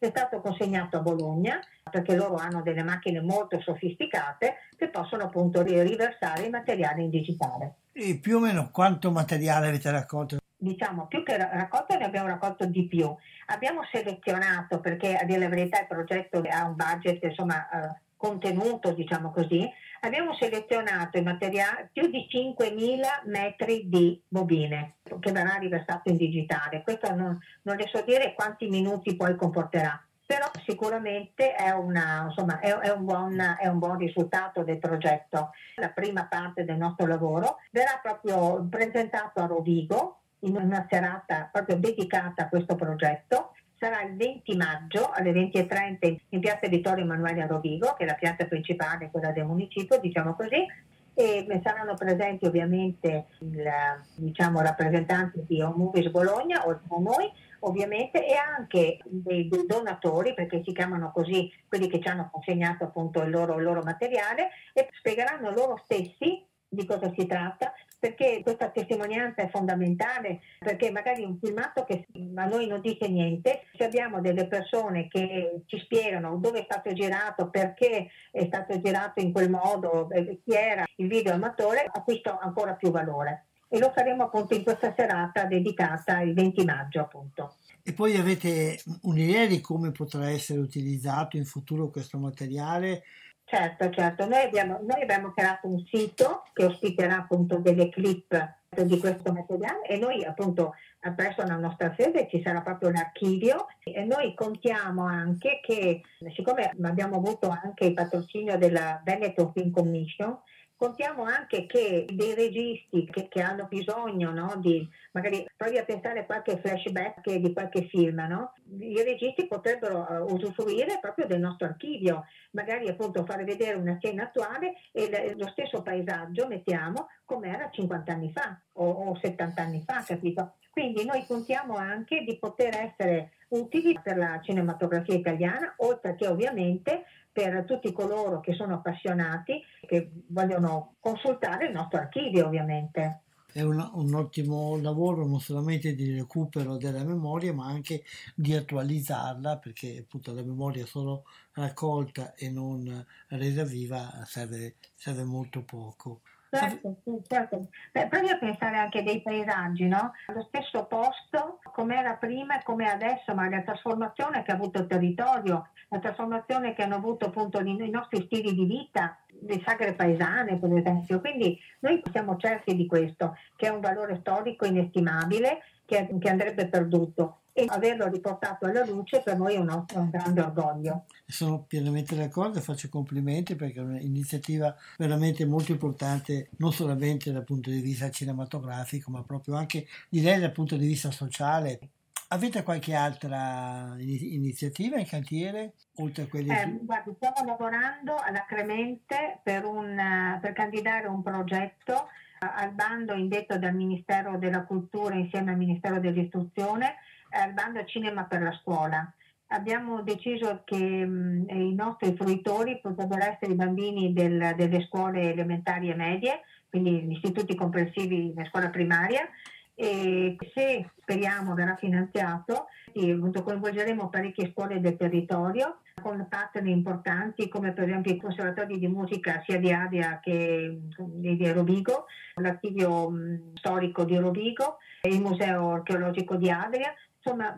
è stato consegnato a Bologna perché loro hanno delle macchine molto sofisticate che possono appunto riversare il materiale in digitale. E più o meno quanto materiale avete raccolto? Diciamo, più che raccolto ne abbiamo raccolto di più. Abbiamo selezionato, perché a dire la verità il progetto ha un budget insomma, eh, contenuto, diciamo così, abbiamo selezionato più di 5.000 metri di bobine che verrà riversato in digitale. Questo non, non le so dire quanti minuti poi comporterà, però sicuramente è, una, insomma, è, è, un buon, è, un buon, risultato del progetto. La prima parte del nostro lavoro verrà proprio presentato a Rovigo in una serata proprio dedicata a questo progetto sarà il 20 maggio alle 20.30 in piazza Vittorio Emanuele a Rovigo, che è la piazza principale, quella del municipio, diciamo così, e saranno presenti ovviamente il, diciamo, rappresentanti di Home Movies Bologna, oltre a noi, ovviamente, e anche dei, dei, donatori, perché si chiamano così quelli che ci hanno consegnato appunto il loro, il loro materiale, e spiegheranno loro stessi di cosa si tratta, perché questa testimonianza è fondamentale, perché magari un filmato che a noi non dice niente, se abbiamo delle persone che ci spiegano dove è stato girato, perché è stato girato in quel modo, eh, chi era il video amatore, acquista ancora più valore. E lo faremo appunto in questa serata dedicata il 20 maggio appunto. E poi avete un'idea di come potrà essere utilizzato in futuro questo materiale? Certo, certo. Noi abbiamo, noi abbiamo creato un sito che ospiterà appunto delle clip di questo materiale e noi appunto presso la nostra sede ci sarà proprio un archivio e noi contiamo anche che siccome abbiamo avuto anche il patrocinio della Veneto Film Commission contiamo anche che dei registi che, che hanno bisogno no, di, magari provi a pensare a qualche flashback di qualche film, no? i registi potrebbero uh, usufruire proprio del nostro archivio, magari appunto fare vedere una scena attuale e lo stesso paesaggio, mettiamo, come era 50 anni fa o, o 70 anni fa, capito? Quindi noi contiamo anche di poter essere utili per la cinematografia italiana, oltre che ovviamente per tutti coloro che sono appassionati, che vogliono consultare il nostro archivio ovviamente. è un, un, ottimo lavoro non solamente di recupero della memoria ma anche di attualizzarla perché appunto la memoria solo raccolta e non resa viva serve, serve molto poco. Certo, sì, certo. Beh, provi a pensare anche dei paesaggi, no? Lo stesso posto, come era prima e come adesso, ma la trasformazione che ha avuto il territorio, la trasformazione che hanno avuto appunto i nostri stili di vita, le sagre paesane per esempio. Quindi noi siamo certi di questo, che è un valore storico inestimabile, che, che andrebbe perduto e averlo riportato alla luce per noi è un, un grande orgoglio. Sono pienamente d'accordo e faccio complimenti perché è un'iniziativa veramente molto importante non solamente dal punto di vista cinematografico ma proprio anche direi dal punto di vista sociale. Avete qualche altra iniziativa in cantiere oltre a quelle? Eh, guardi, stiamo lavorando alla Cremente per, un, per candidare un progetto al bando indetto dal Ministero della Cultura insieme al Ministero dell'Istruzione al bando Cinema per la scuola. Abbiamo deciso che mh, i nostri fruitori potrebbero essere i bambini del, delle scuole elementari e medie, quindi gli istituti comprensivi della scuola primaria, e se speriamo verrà finanziato, coinvolgeremo parecchie scuole del territorio con partner importanti come per esempio i conservatori di musica sia di Adia che di Rovigo, l'archivio storico di Rovigo, il museo archeologico di Adria, insomma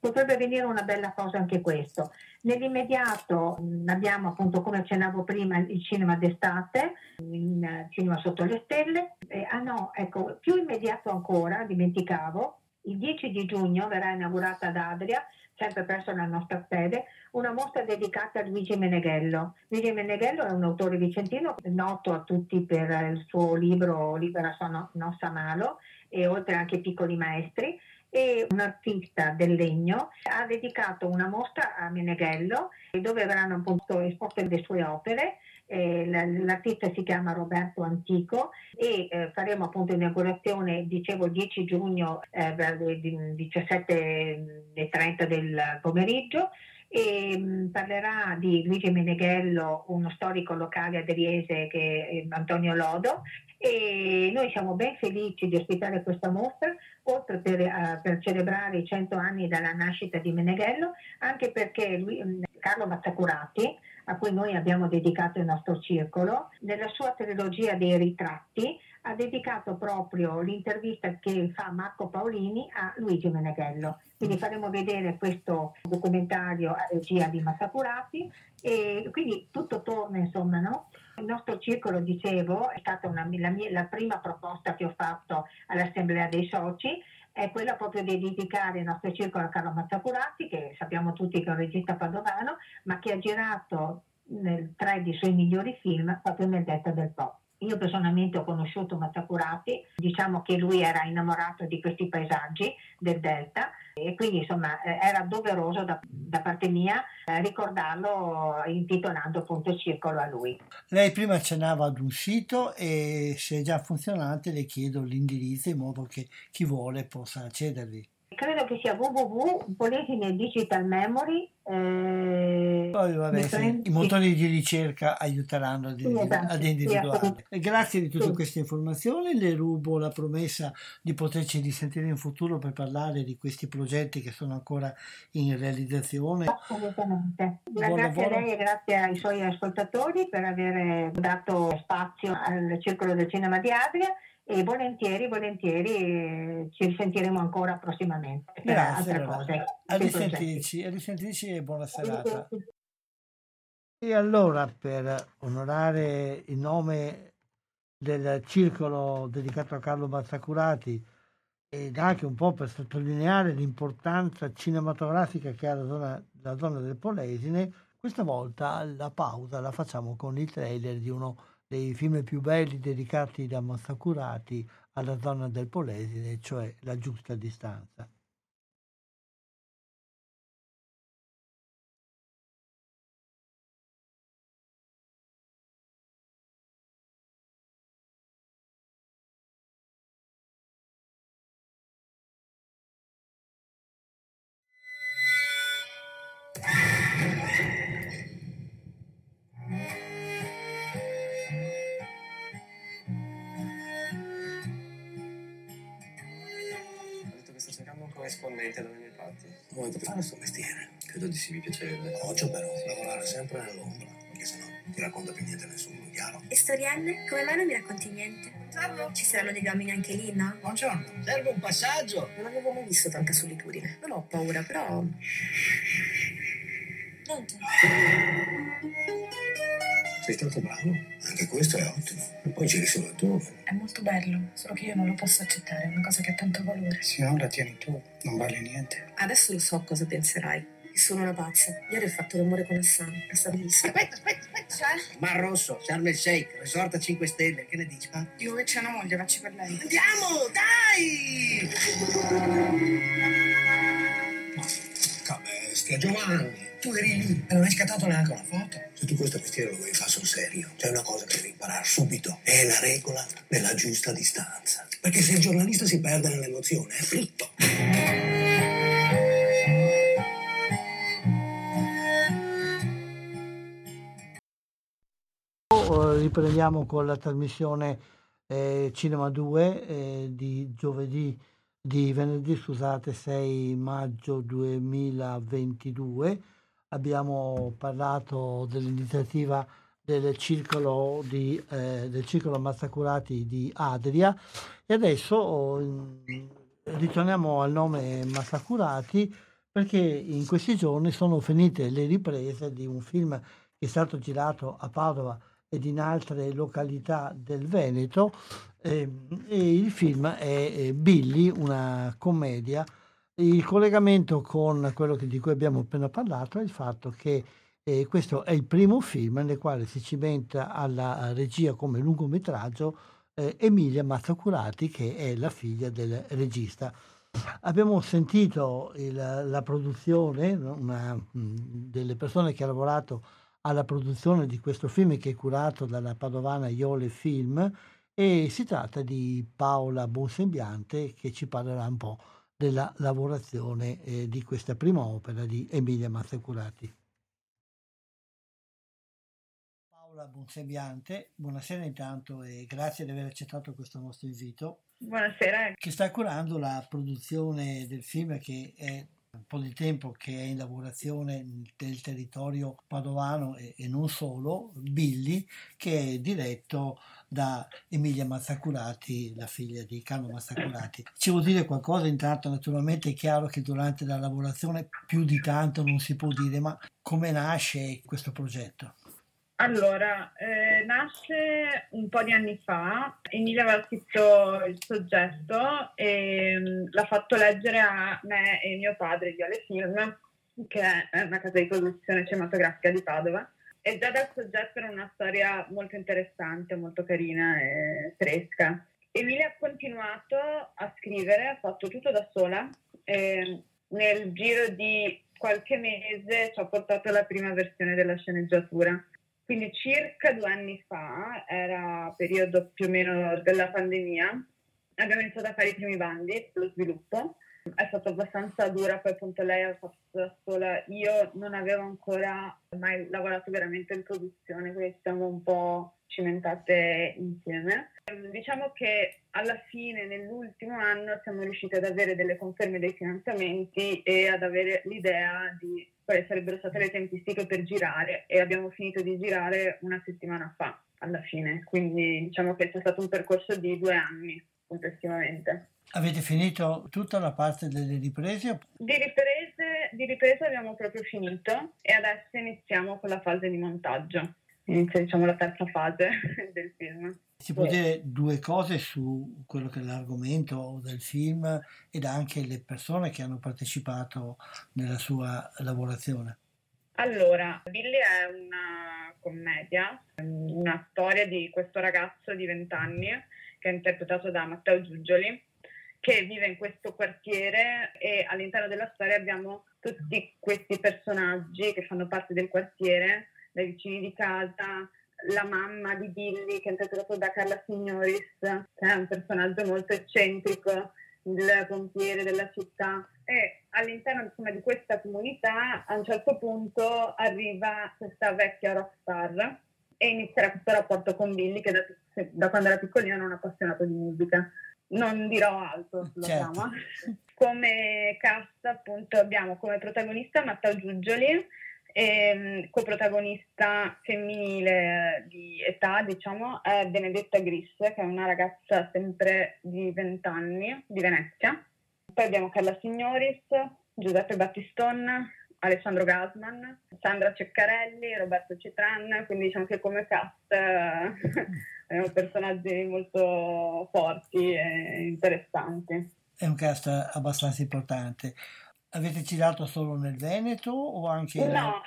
potrebbe venire una bella cosa anche questo. Nell'immediato abbiamo appunto come accennavo prima il cinema d'estate, il cinema sotto le stelle, eh, ah no, ecco, più immediato ancora, dimenticavo, il 10 di giugno verrà inaugurata ad Adria sempre presso la nostra sede, una mostra dedicata a Luigi Meneghello. Luigi Meneghello è un autore vicentino noto a tutti per il suo libro Libera sua nostra malo e oltre anche Piccoli Maestri e un artista del legno ha dedicato una mostra a Meneghello dove verranno appunto esposte le sue opere. Eh, l'artista si chiama Roberto Antico e eh, faremo appunto inaugurazione, dicevo, il 10 giugno eh, alle 17.30 del pomeriggio. E mm, parlerà di Luigi Meneghello, uno storico locale adriese che è Antonio Lodo e noi siamo ben felici di ospitare questa mostra, oltre per, uh, per celebrare i 100 anni dalla nascita di Meneghello, anche perché lui, mm, Carlo Mazzacurati a cui noi abbiamo dedicato il nostro circolo, nella sua trilogia dei ritratti ha dedicato proprio l'intervista che fa Marco Paolini a Luigi Meneghello. Quindi faremo vedere questo documentario a regia di Massacurati e quindi tutto torna insomma, no? Il nostro circolo, dicevo, è stata una, la, mia, la prima proposta che ho fatto all'Assemblea dei Soci è quella proprio di dedicare il nostro circolo a Carlo Mazzacurati, che sappiamo tutti che è un regista padovano, ma che ha girato nel, tre dei suoi migliori film proprio nel Delta del Po. Io personalmente ho conosciuto Mazzacurati, diciamo che lui era innamorato di questi paesaggi del Delta e quindi insomma eh, era doveroso da, da parte mia eh, ricordarlo intitolando appunto circolo a lui. Lei prima accennava ad un sito e se è già funzionante le chiedo l'indirizzo in modo che chi vuole possa accedervi credo che sia www.polesine digital memory eh, Poi, vabbè, sì, i motori di ricerca aiuteranno ad, sì, esatto, ad individuare. Sì, Grazie di tutte queste informazioni, le rubo la promessa di poterci risentire in futuro per parlare di questi progetti che sono ancora in realizzazione. Assolutamente. Buon grazie lavoro. a lei e grazie ai suoi ascoltatori per aver dato spazio al Circolo del Cinema di Adria e volentieri, volentieri eh, ci risentiremo ancora prossimamente per Grazie, altre cose. A risentirci, a risentirci e buona serata. E allora per onorare il nome del circolo dedicato a Carlo Mazzacurati ed anche un po' per sottolineare l'importanza cinematografica che ha la zona, la zona del Polesine, questa volta la pausa la facciamo con il trailer di uno dei film più belli dedicati da Massacurati alla zona del Polesine, cioè La giusta distanza. Come vuoi fare questo mestiere? Credo di sì, mi piacerebbe. Occhio però, lavorare sempre nell'ombra, perché sennò non ti racconta più niente nessuno, chiaro? E storielle? Come mai non mi racconti niente? Buongiorno. Ci saranno degli uomini anche lì, no? Buongiorno. Serve un passaggio. Non avevo mai visto tanta solitudine. Non ho paura, però... Pronto? Sei stato bravo, anche questo è ottimo. E poi giri solo altrove. È molto bello, solo che io non lo posso accettare, è una cosa che ha tanto valore. Signora, tieni tu, non vale niente. Adesso lo so cosa penserai. Che sono una pazza. Ieri ho fatto l'amore con Hassan, è stato bellissimo. Aspetta, aspetta, aspetta. Cioè? Mar Rosso, Sharm el Sheikh, resort a 5 stelle, che ne dici? Ah, dico che c'è una moglie, facci per lei. Andiamo, dai! Bestia, Giovanni! Tu eri lì e non hai scattato neanche una foto. Se tu questo mestiere lo vuoi fare sul serio, c'è una cosa che devi imparare subito. È la regola della giusta distanza. Perché se il giornalista si perde nell'emozione, è fritto. Riprendiamo con la trasmissione eh, Cinema 2 eh, di giovedì, di venerdì, scusate, 6 maggio 2022 abbiamo parlato dell'iniziativa del circolo, di, eh, del circolo Mazzacurati di Adria e adesso oh, ritorniamo al nome Mazzacurati perché in questi giorni sono finite le riprese di un film che è stato girato a Padova ed in altre località del Veneto eh, e il film è Billy, una commedia il collegamento con quello di cui abbiamo appena parlato è il fatto che eh, questo è il primo film nel quale si cimenta alla regia come lungometraggio eh, Emilia Mazzacurati, che è la figlia del regista. Abbiamo sentito il, la produzione, una mh, delle persone che ha lavorato alla produzione di questo film che è curato dalla padovana Iole Film e si tratta di Paola Bonsembiante che ci parlerà un po' della lavorazione eh, di questa prima opera di Emilia Mazzacurati. Paola Bonsembiante, buonasera intanto e grazie di aver accettato questo nostro invito. Buonasera. Che sta curando la produzione del film che è un po' di tempo che è in lavorazione del territorio padovano e, e non solo, Billy, che è diretto da Emilia Mazzacurati, la figlia di Carlo Mazzacurati. Ci vuol dire qualcosa? Intanto naturalmente è chiaro che durante la lavorazione più di tanto non si può dire, ma come nasce questo progetto? Allora, eh, nasce un po' di anni fa, Emilia aveva scritto il soggetto e mh, l'ha fatto leggere a me e mio padre di Ale Film, che è una casa di produzione cinematografica di Padova. E già dal soggetto era una storia molto interessante, molto carina e fresca. Emilia ha continuato a scrivere, ha fatto tutto da sola e nel giro di qualche mese ci ha portato la prima versione della sceneggiatura. Quindi circa due anni fa, era periodo più o meno della pandemia, abbiamo iniziato a fare i primi bandi per lo sviluppo. È stato abbastanza dura, poi appunto lei ha fatto da sola. Io non avevo ancora mai lavorato veramente in produzione, quindi siamo un po' cimentate insieme. Diciamo che alla fine, nell'ultimo anno, siamo riusciti ad avere delle conferme dei finanziamenti e ad avere l'idea di quali sarebbero state le tempistiche per girare e abbiamo finito di girare una settimana fa alla fine, quindi diciamo che c'è stato un percorso di due anni complessivamente. Avete finito tutta la parte delle riprese? Di riprese, di riprese abbiamo proprio finito e adesso iniziamo con la fase di montaggio, inizia diciamo la terza fase del film. Si può dire due cose su quello che è l'argomento del film ed anche le persone che hanno partecipato nella sua lavorazione. Allora, Billy è una commedia, una storia di questo ragazzo di 20 anni che è interpretato da Matteo Giugioli che vive in questo quartiere e all'interno della storia abbiamo tutti questi personaggi che fanno parte del quartiere, dai vicini di casa, la mamma di Billy che è interpretato da Carla Signoris, che è un personaggio molto eccentrico, il pompiere della città e all'interno insomma, di questa comunità a un certo punto arriva questa vecchia rockstar e inizierà questo rapporto con Billy che da, da quando era piccolino era un appassionato di musica. Non dirò altro sulla certo. trama. come cast appunto abbiamo come protagonista Matteo Giugioli, e coprotagonista femminile di età, diciamo, è Benedetta Gris, che è una ragazza sempre di 20 anni, di Venezia. Poi abbiamo Carla Signoris, Giuseppe Battiston, Alessandro Gasman, Sandra Ceccarelli, Roberto Citran, quindi diciamo che come cast abbiamo personaggi molto forti e interessanti. È un cast abbastanza importante. Avete girato solo nel Veneto o anche... No,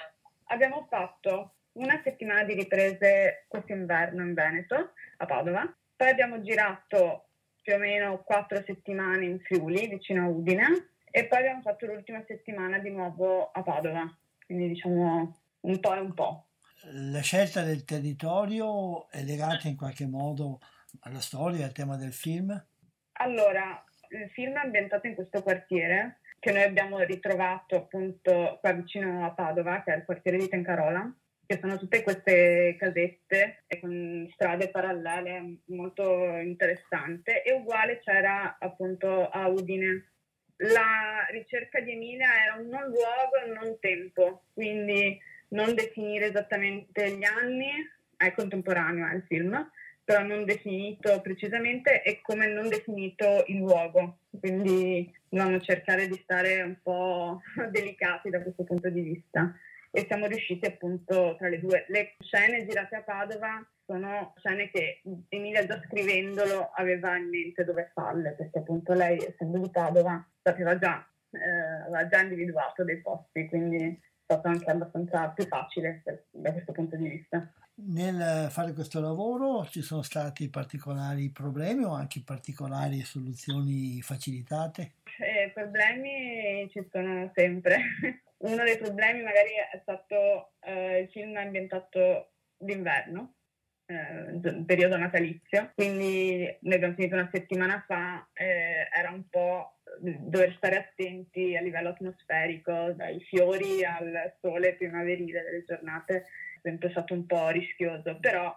abbiamo fatto una settimana di riprese quest'inverno in Veneto, a Padova. Poi abbiamo girato più o meno quattro settimane in Friuli, vicino a Udine, e poi abbiamo fatto l'ultima settimana di nuovo a Padova, quindi diciamo un po' e un po'. La scelta del territorio è legata in qualche modo alla storia, al tema del film? Allora, il film è ambientato in questo quartiere che noi abbiamo ritrovato appunto qua vicino a Padova, che è il quartiere di Tencarola, che sono tutte queste casette con strade parallele, molto interessante. E uguale c'era appunto a Udine. La ricerca di Emilia era un non luogo e un non tempo, quindi non definire esattamente gli anni, è contemporaneo è il film, però non definito precisamente e come non definito il luogo, quindi dobbiamo cercare di stare un po' delicati da questo punto di vista e siamo riusciti appunto tra le due. Le scene girate a Padova sono scene che Emilia già scrivendolo aveva in mente dove farle, perché appunto lei essendo di Padova sapeva già, eh, aveva già individuato dei posti, quindi è stato anche abbastanza più facile per, da questo punto di vista. Nel fare questo lavoro ci sono stati particolari problemi o anche particolari soluzioni facilitate? Eh, problemi ci sono sempre. Uno dei problemi magari è stato eh, il film ambientato d'inverno, eh, periodo natalizio, quindi noi abbiamo finito una settimana fa, eh, era un po' dover stare attenti a livello atmosferico, dai fiori al sole primaverile delle giornate. Sempre stato un po' rischioso, però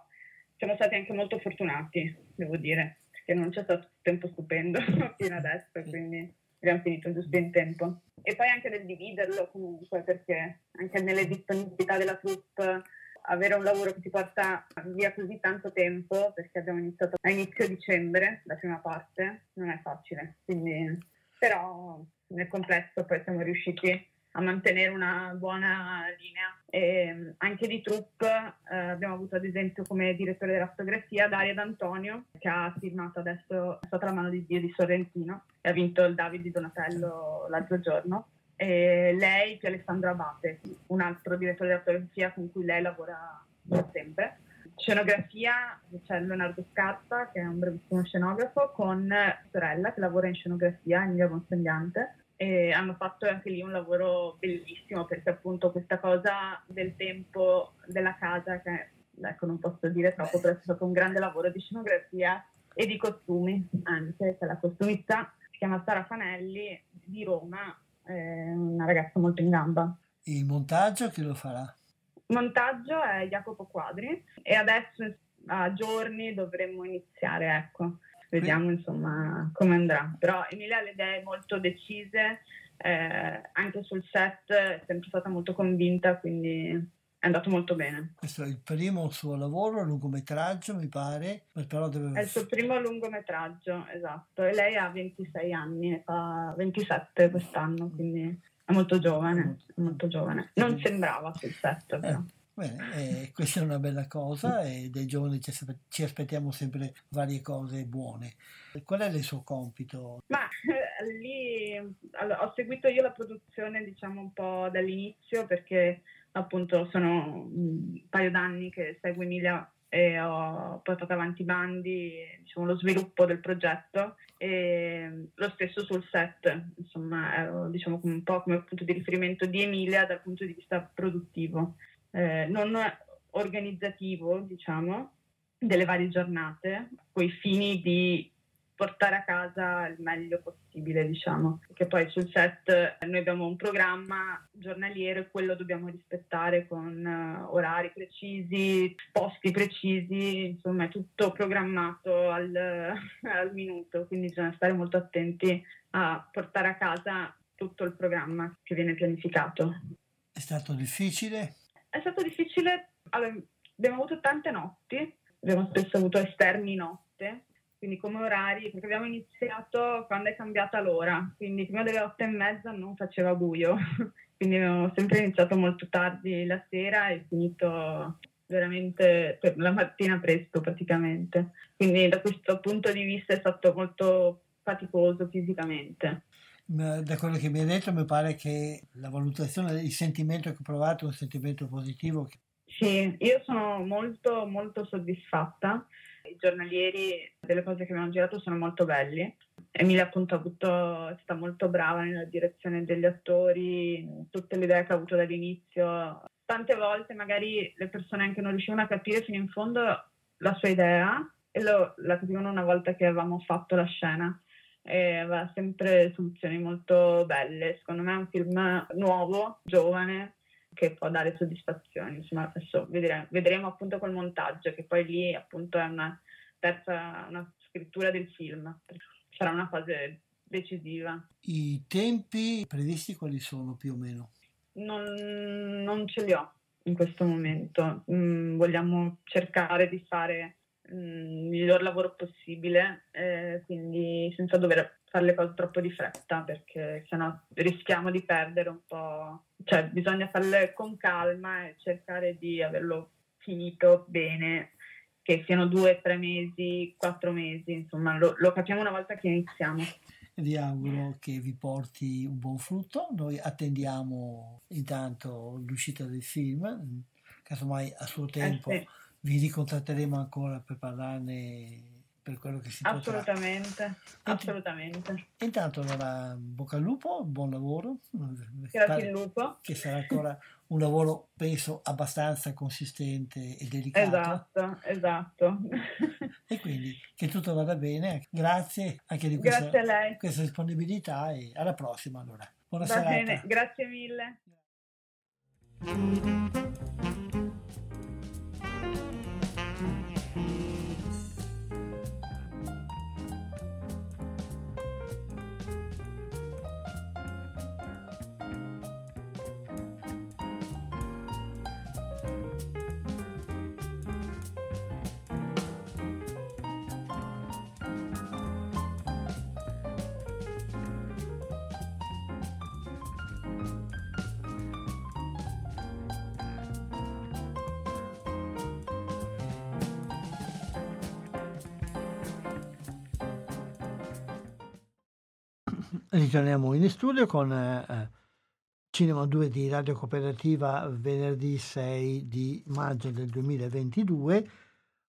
siamo stati anche molto fortunati, devo dire, perché non c'è stato tempo stupendo fino adesso, quindi abbiamo finito giusto in tempo. E poi anche nel dividerlo comunque, perché anche nelle disponibilità della troupe avere un lavoro che ti porta via così tanto tempo, perché abbiamo iniziato a inizio dicembre, la prima parte, non è facile. Quindi, però nel complesso poi siamo riusciti a mantenere una buona linea. E anche di troupe eh, abbiamo avuto ad esempio come direttore della fotografia Daria D'Antonio che ha firmato adesso è stata la mano di Dio di Sorrentino e ha vinto il David di Donatello l'altro giorno e lei più Alessandro Abate un altro direttore della fotografia con cui lei lavora da sempre. Scenografia c'è Leonardo Scarpa che è un bravissimo scenografo con sorella che lavora in scenografia Emilia Bonsembiante e hanno fatto anche lì un lavoro bellissimo perché appunto questa cosa del tempo della casa che ecco non posso dire troppo però è stato un grande lavoro di scenografia e di costumi anche c'è la costumista si chiama Sara Fanelli di Roma è una ragazza molto in gamba il montaggio chi lo farà? il montaggio è Jacopo Quadri e adesso a giorni dovremmo iniziare ecco vediamo insomma come andrà. Però Emilia ha le idee molto decise, eh, anche sul set è sempre stata molto convinta, quindi è andato molto bene. Questo è il primo suo lavoro, lungometraggio mi pare, però deve... È il suo primo lungometraggio, esatto, e lei ha 26 anni, ne fa 27 quest'anno, quindi è molto giovane, è molto giovane. Non sembrava sul set però. Eh. Bene, eh, questa è una bella cosa e dai giovani ci, ci, aspettiamo sempre varie cose buone. Qual è il suo compito? Ma eh, lì allora, ho seguito io la produzione diciamo un po' dall'inizio perché appunto sono un paio d'anni che seguo Emilia e ho portato avanti i bandi, diciamo, lo sviluppo del progetto e lo stesso sul set, insomma ero diciamo un po' come punto di riferimento di Emilia dal punto di vista produttivo eh, non organizzativo, diciamo, delle varie giornate, con i fini di portare a casa il meglio possibile, diciamo. Perché poi sul set noi abbiamo un programma giornaliero e quello dobbiamo rispettare con uh, orari precisi, posti precisi, insomma è tutto programmato al, al minuto, quindi bisogna stare molto attenti a portare a casa tutto il programma che viene pianificato. È stato difficile? È stato difficile, allora, abbiamo avuto tante notti, abbiamo spesso avuto esterni notte, quindi come orari, perché abbiamo iniziato quando è cambiata l'ora, quindi prima delle otto e mezza non faceva buio, quindi abbiamo sempre iniziato molto tardi la sera e finito veramente per la mattina presto praticamente. Quindi da questo punto di vista è stato molto faticoso fisicamente. Da quello che mi hai detto mi pare che la valutazione, il sentimento che ho provato è un sentimento positivo. Sì, io sono molto molto soddisfatta. I giornalieri delle cose che abbiamo girato sono molto belli. Emilia appunto ha avuto, è stata molto brava nella direzione degli attori, tutte le idee che ha avuto dall'inizio tante volte magari le persone anche non riuscivano a capire fino in fondo la sua idea e lo, la capivano una volta che avevamo fatto la scena. E aveva sempre soluzioni molto belle. Secondo me è un film nuovo, giovane, che può dare soddisfazioni. Insomma, adesso vedremo, vedremo appunto col montaggio, che poi lì appunto è una terza una scrittura del film. Sarà una fase decisiva. I tempi previsti quali sono più o meno? non, non ce li ho in questo momento. Mm, vogliamo cercare di fare mm, il miglior lavoro possibile, eh, quindi senza dover fare le cose troppo di fretta, perché sennò rischiamo di perdere un po'. Cioè, bisogna farle con calma e cercare di averlo finito bene, che siano due, tre mesi, quattro mesi, insomma, lo, lo capiamo una volta che iniziamo vi auguro che vi porti un buon frutto. Noi attendiamo intanto l'uscita del film, casomai a suo tempo eh sì. vi ricontatteremo ancora per parlarne per quello che si assolutamente, potrà. Assolutamente. Intanto allora bocca al lupo, buon lavoro. Grazie al lupo. Che sarà ancora un lavoro, penso, abbastanza consistente e delicato. Esatto, esatto. E quindi che tutto vada bene. Grazie anche di questa, questa disponibilità e alla prossima allora. Buona Va serata. bene, grazie mille. Ritorniamo in studio con eh, Cinema 2 di Radio Cooperativa venerdì 6 di maggio del 2022.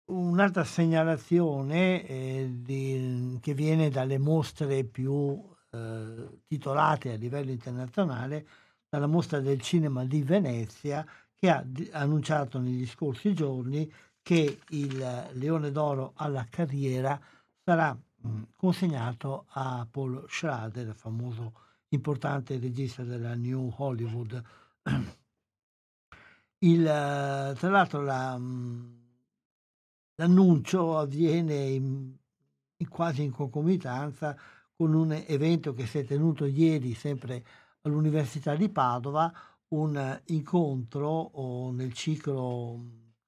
Un'altra segnalazione eh, di, che viene dalle mostre più eh, titolate a livello internazionale, dalla mostra del cinema di Venezia che ha di, annunciato negli scorsi giorni che il Leone d'Oro alla carriera sarà consegnato a Paul Schrader, famoso importante regista della New Hollywood. Il, tra l'altro la, l'annuncio avviene in, in quasi in concomitanza con un evento che si è tenuto ieri sempre all'Università di Padova, un incontro nel ciclo,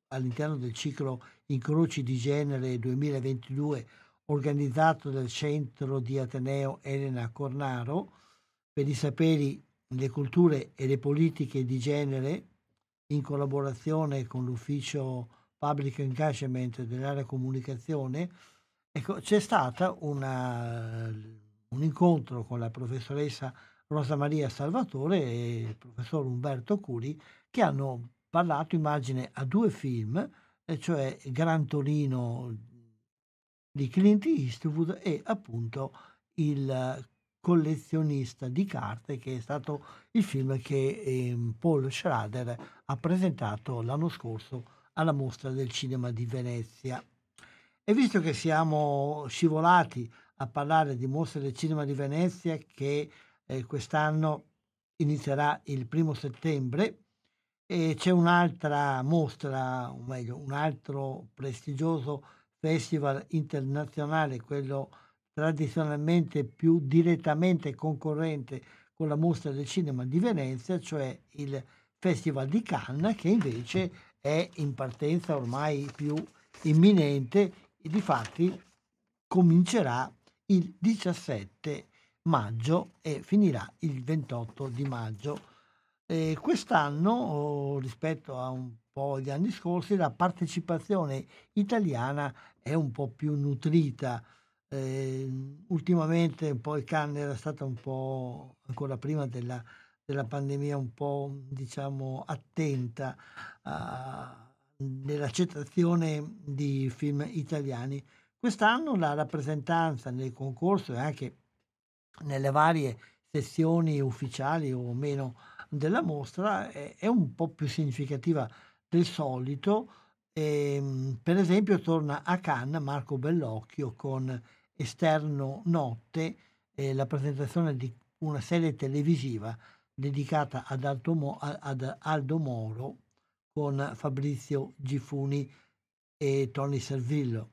all'interno del ciclo Incroci di genere 2022 organizzato dal Centro di Ateneo Elena Cornaro per i saperi, le culture e le politiche di genere in collaborazione con l'ufficio Public Engagement dell'area comunicazione, ecco, c'è stato un incontro con la professoressa Rosa Maria Salvatore e il professor Umberto Curi che hanno parlato, immagine, a due film, cioè Gran Torino di Clint Eastwood e appunto il collezionista di carte che è stato il film che eh, Paul Schrader ha presentato l'anno scorso alla mostra del cinema di Venezia. E visto che siamo scivolati a parlare di mostra del cinema di Venezia che eh, quest'anno inizierà il primo settembre e c'è un'altra mostra, o meglio un altro prestigioso festival internazionale, quello tradizionalmente più direttamente concorrente con la mostra del cinema di Venezia, cioè il Festival di Cannes, che invece è in partenza ormai più imminente e di fatti comincerà il 17 maggio e finirà il 28 di maggio. E quest'anno, rispetto a un po' gli anni scorsi, la partecipazione italiana è un po' più nutrita. Eh, ultimamente poi Cannes era stata un po' ancora prima della, della pandemia un po' diciamo attenta a, nell'accettazione di film italiani. Quest'anno la rappresentanza nel concorso e anche nelle varie sezioni ufficiali o meno della mostra è, è un po' più significativa del solito. E, ehm, per esempio torna a Cannes Marco Bellocchio con Esterno Notte, eh, la presentazione di una serie televisiva dedicata ad, Alto, ad Aldo Moro con Fabrizio Gifuni e Tony Servillo.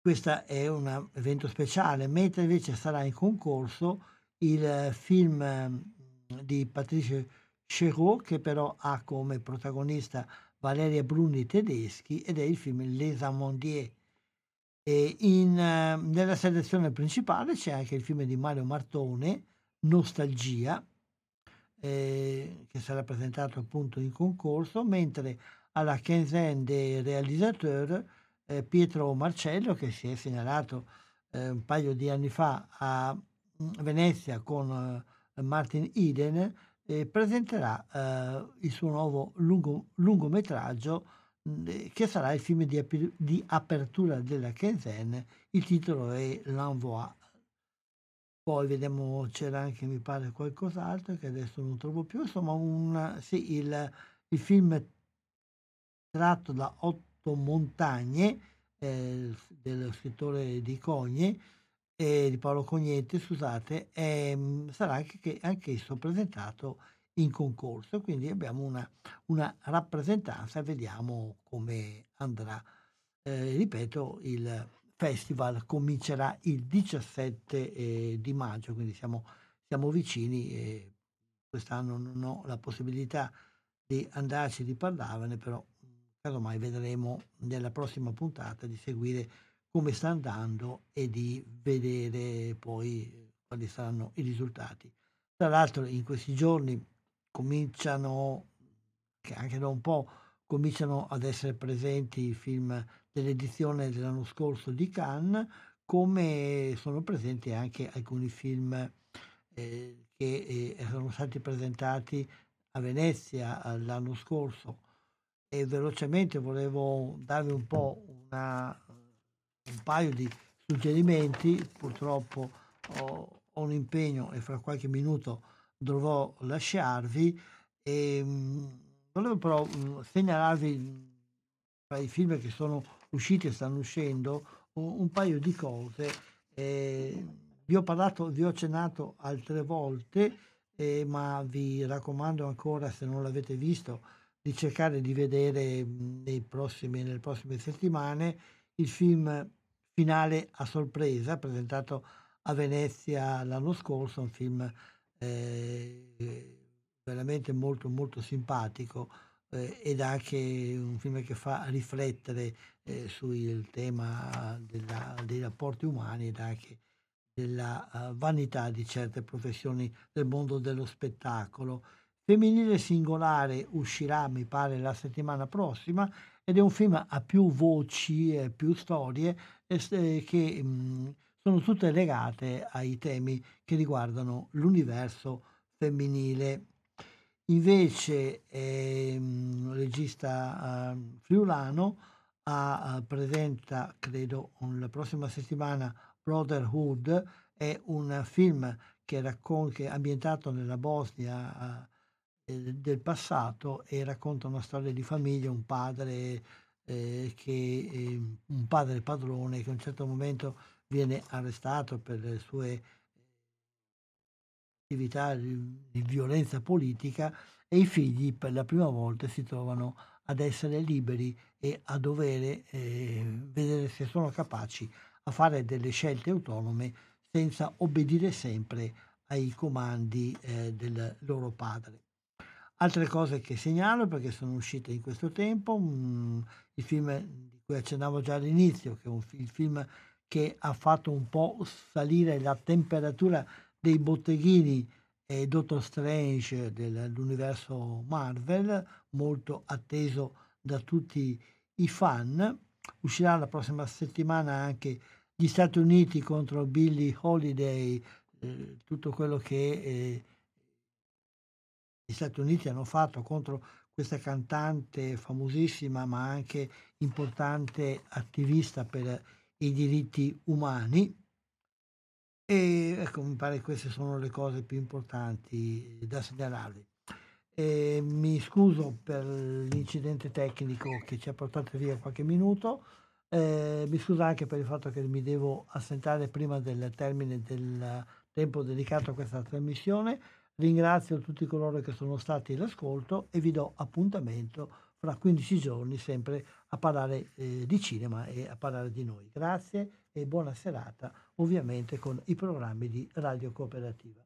Questo è un evento speciale, mentre invece sarà in concorso il film di Patrice Chéreau che però ha come protagonista Valeria Bruni tedeschi ed è il film Les Amandiers. In, eh, nella selezione principale c'è anche il film di Mario Martone, Nostalgia, eh, che sarà presentato appunto in concorso, mentre alla quinzaine des réalisateurs eh, Pietro Marcello, che si è segnalato eh, un paio di anni fa a mm, Venezia con eh, Martin Eden, eh, presenterà eh, il suo nuovo lungo, lungometraggio mm, che sarà il film di, di apertura della quinzaine. Il titolo è L'Envoi. Poi vediamo, c'era anche, mi pare, qualcos'altro che adesso non trovo più. Insomma, un, sì, il, il film tratto da Otto Montagne, eh, dello scrittore di Cogne, eh, di Paolo Cognetti, scusate, eh, sarà anche, anch'esso presentato in concorso, quindi abbiamo una, una rappresentanza, vediamo come andrà. Eh, ripeto, il festival comincerà il 17 eh, di maggio, quindi siamo, siamo vicini e quest'anno non ho la possibilità di andarci di parlarvene, però casomai vedremo nella prossima puntata di seguire come sta andando e di vedere poi quali saranno i risultati. Tra l'altro in questi giorni cominciano, che anche da un po', cominciano ad essere presenti i film dell'edizione dell'anno scorso di Cannes, come sono presenti anche alcuni film eh, che eh, sono stati presentati a Venezia l'anno scorso e velocemente volevo darvi un po' una, un paio di suggerimenti, purtroppo ho, ho, un impegno e fra qualche minuto dovrò lasciarvi e mh, mm, volevo però mm, segnalarvi tra i film che sono usciti e stanno uscendo un, un paio di cose. Eh, vi ho parlato, vi ho accennato altre volte, eh, ma vi raccomando ancora se non l'avete visto di cercare di vedere prossimi, nelle prossime settimane il film Finale a sorpresa, presentato a Venezia l'anno scorso, un film eh, veramente molto molto simpatico eh, ed anche un film che fa riflettere eh, sul tema della, dei rapporti umani ed anche della uh, vanità di certe professioni del mondo dello spettacolo. Femminile singolare uscirà, mi pare, la settimana prossima ed è un film a più voci e più storie eh, che sono tutte legate ai temi che riguardano l'universo femminile. Invece eh, un regista eh, friulano ha, presenta, credo, la prossima settimana Brotherhood, è un film che, raccon- che ambientato nella Bosnia eh, del passato e racconta una storia di famiglia, un padre eh, che eh, un padre padrone che a un certo momento viene arrestato per le sue attività di, violenza politica e i figli per la prima volta si trovano ad essere liberi e a dover eh, vedere se sono capaci a fare delle scelte autonome senza obbedire sempre ai comandi eh, del loro padre. Altre cose che segnalo perché sono uscite in questo tempo, mh, il film di cui accennavo già all'inizio, che è un, il film che ha fatto un po' salire la temperatura dei botteghini e Doctor Strange dell'universo Marvel, molto atteso da tutti i fan. Uscirà la prossima settimana anche gli Stati Uniti contro Billie Holiday, eh, tutto quello che eh, gli Stati Uniti hanno fatto contro questa cantante famosissima ma anche importante attivista per i diritti umani. E ecco, mi pare che queste sono le cose più importanti da segnalarvi. E mi scuso per l'incidente tecnico che ci ha portato via qualche minuto. Eh, mi scuso anche per il fatto che mi devo assentare prima del termine del tempo dedicato a questa trasmissione. Ringrazio tutti coloro che sono stati all'ascolto e vi do appuntamento fra 15 giorni sempre a parlare eh, di cinema e a parlare di noi. Grazie e buona serata ovviamente con i programmi di Radio Cooperativa.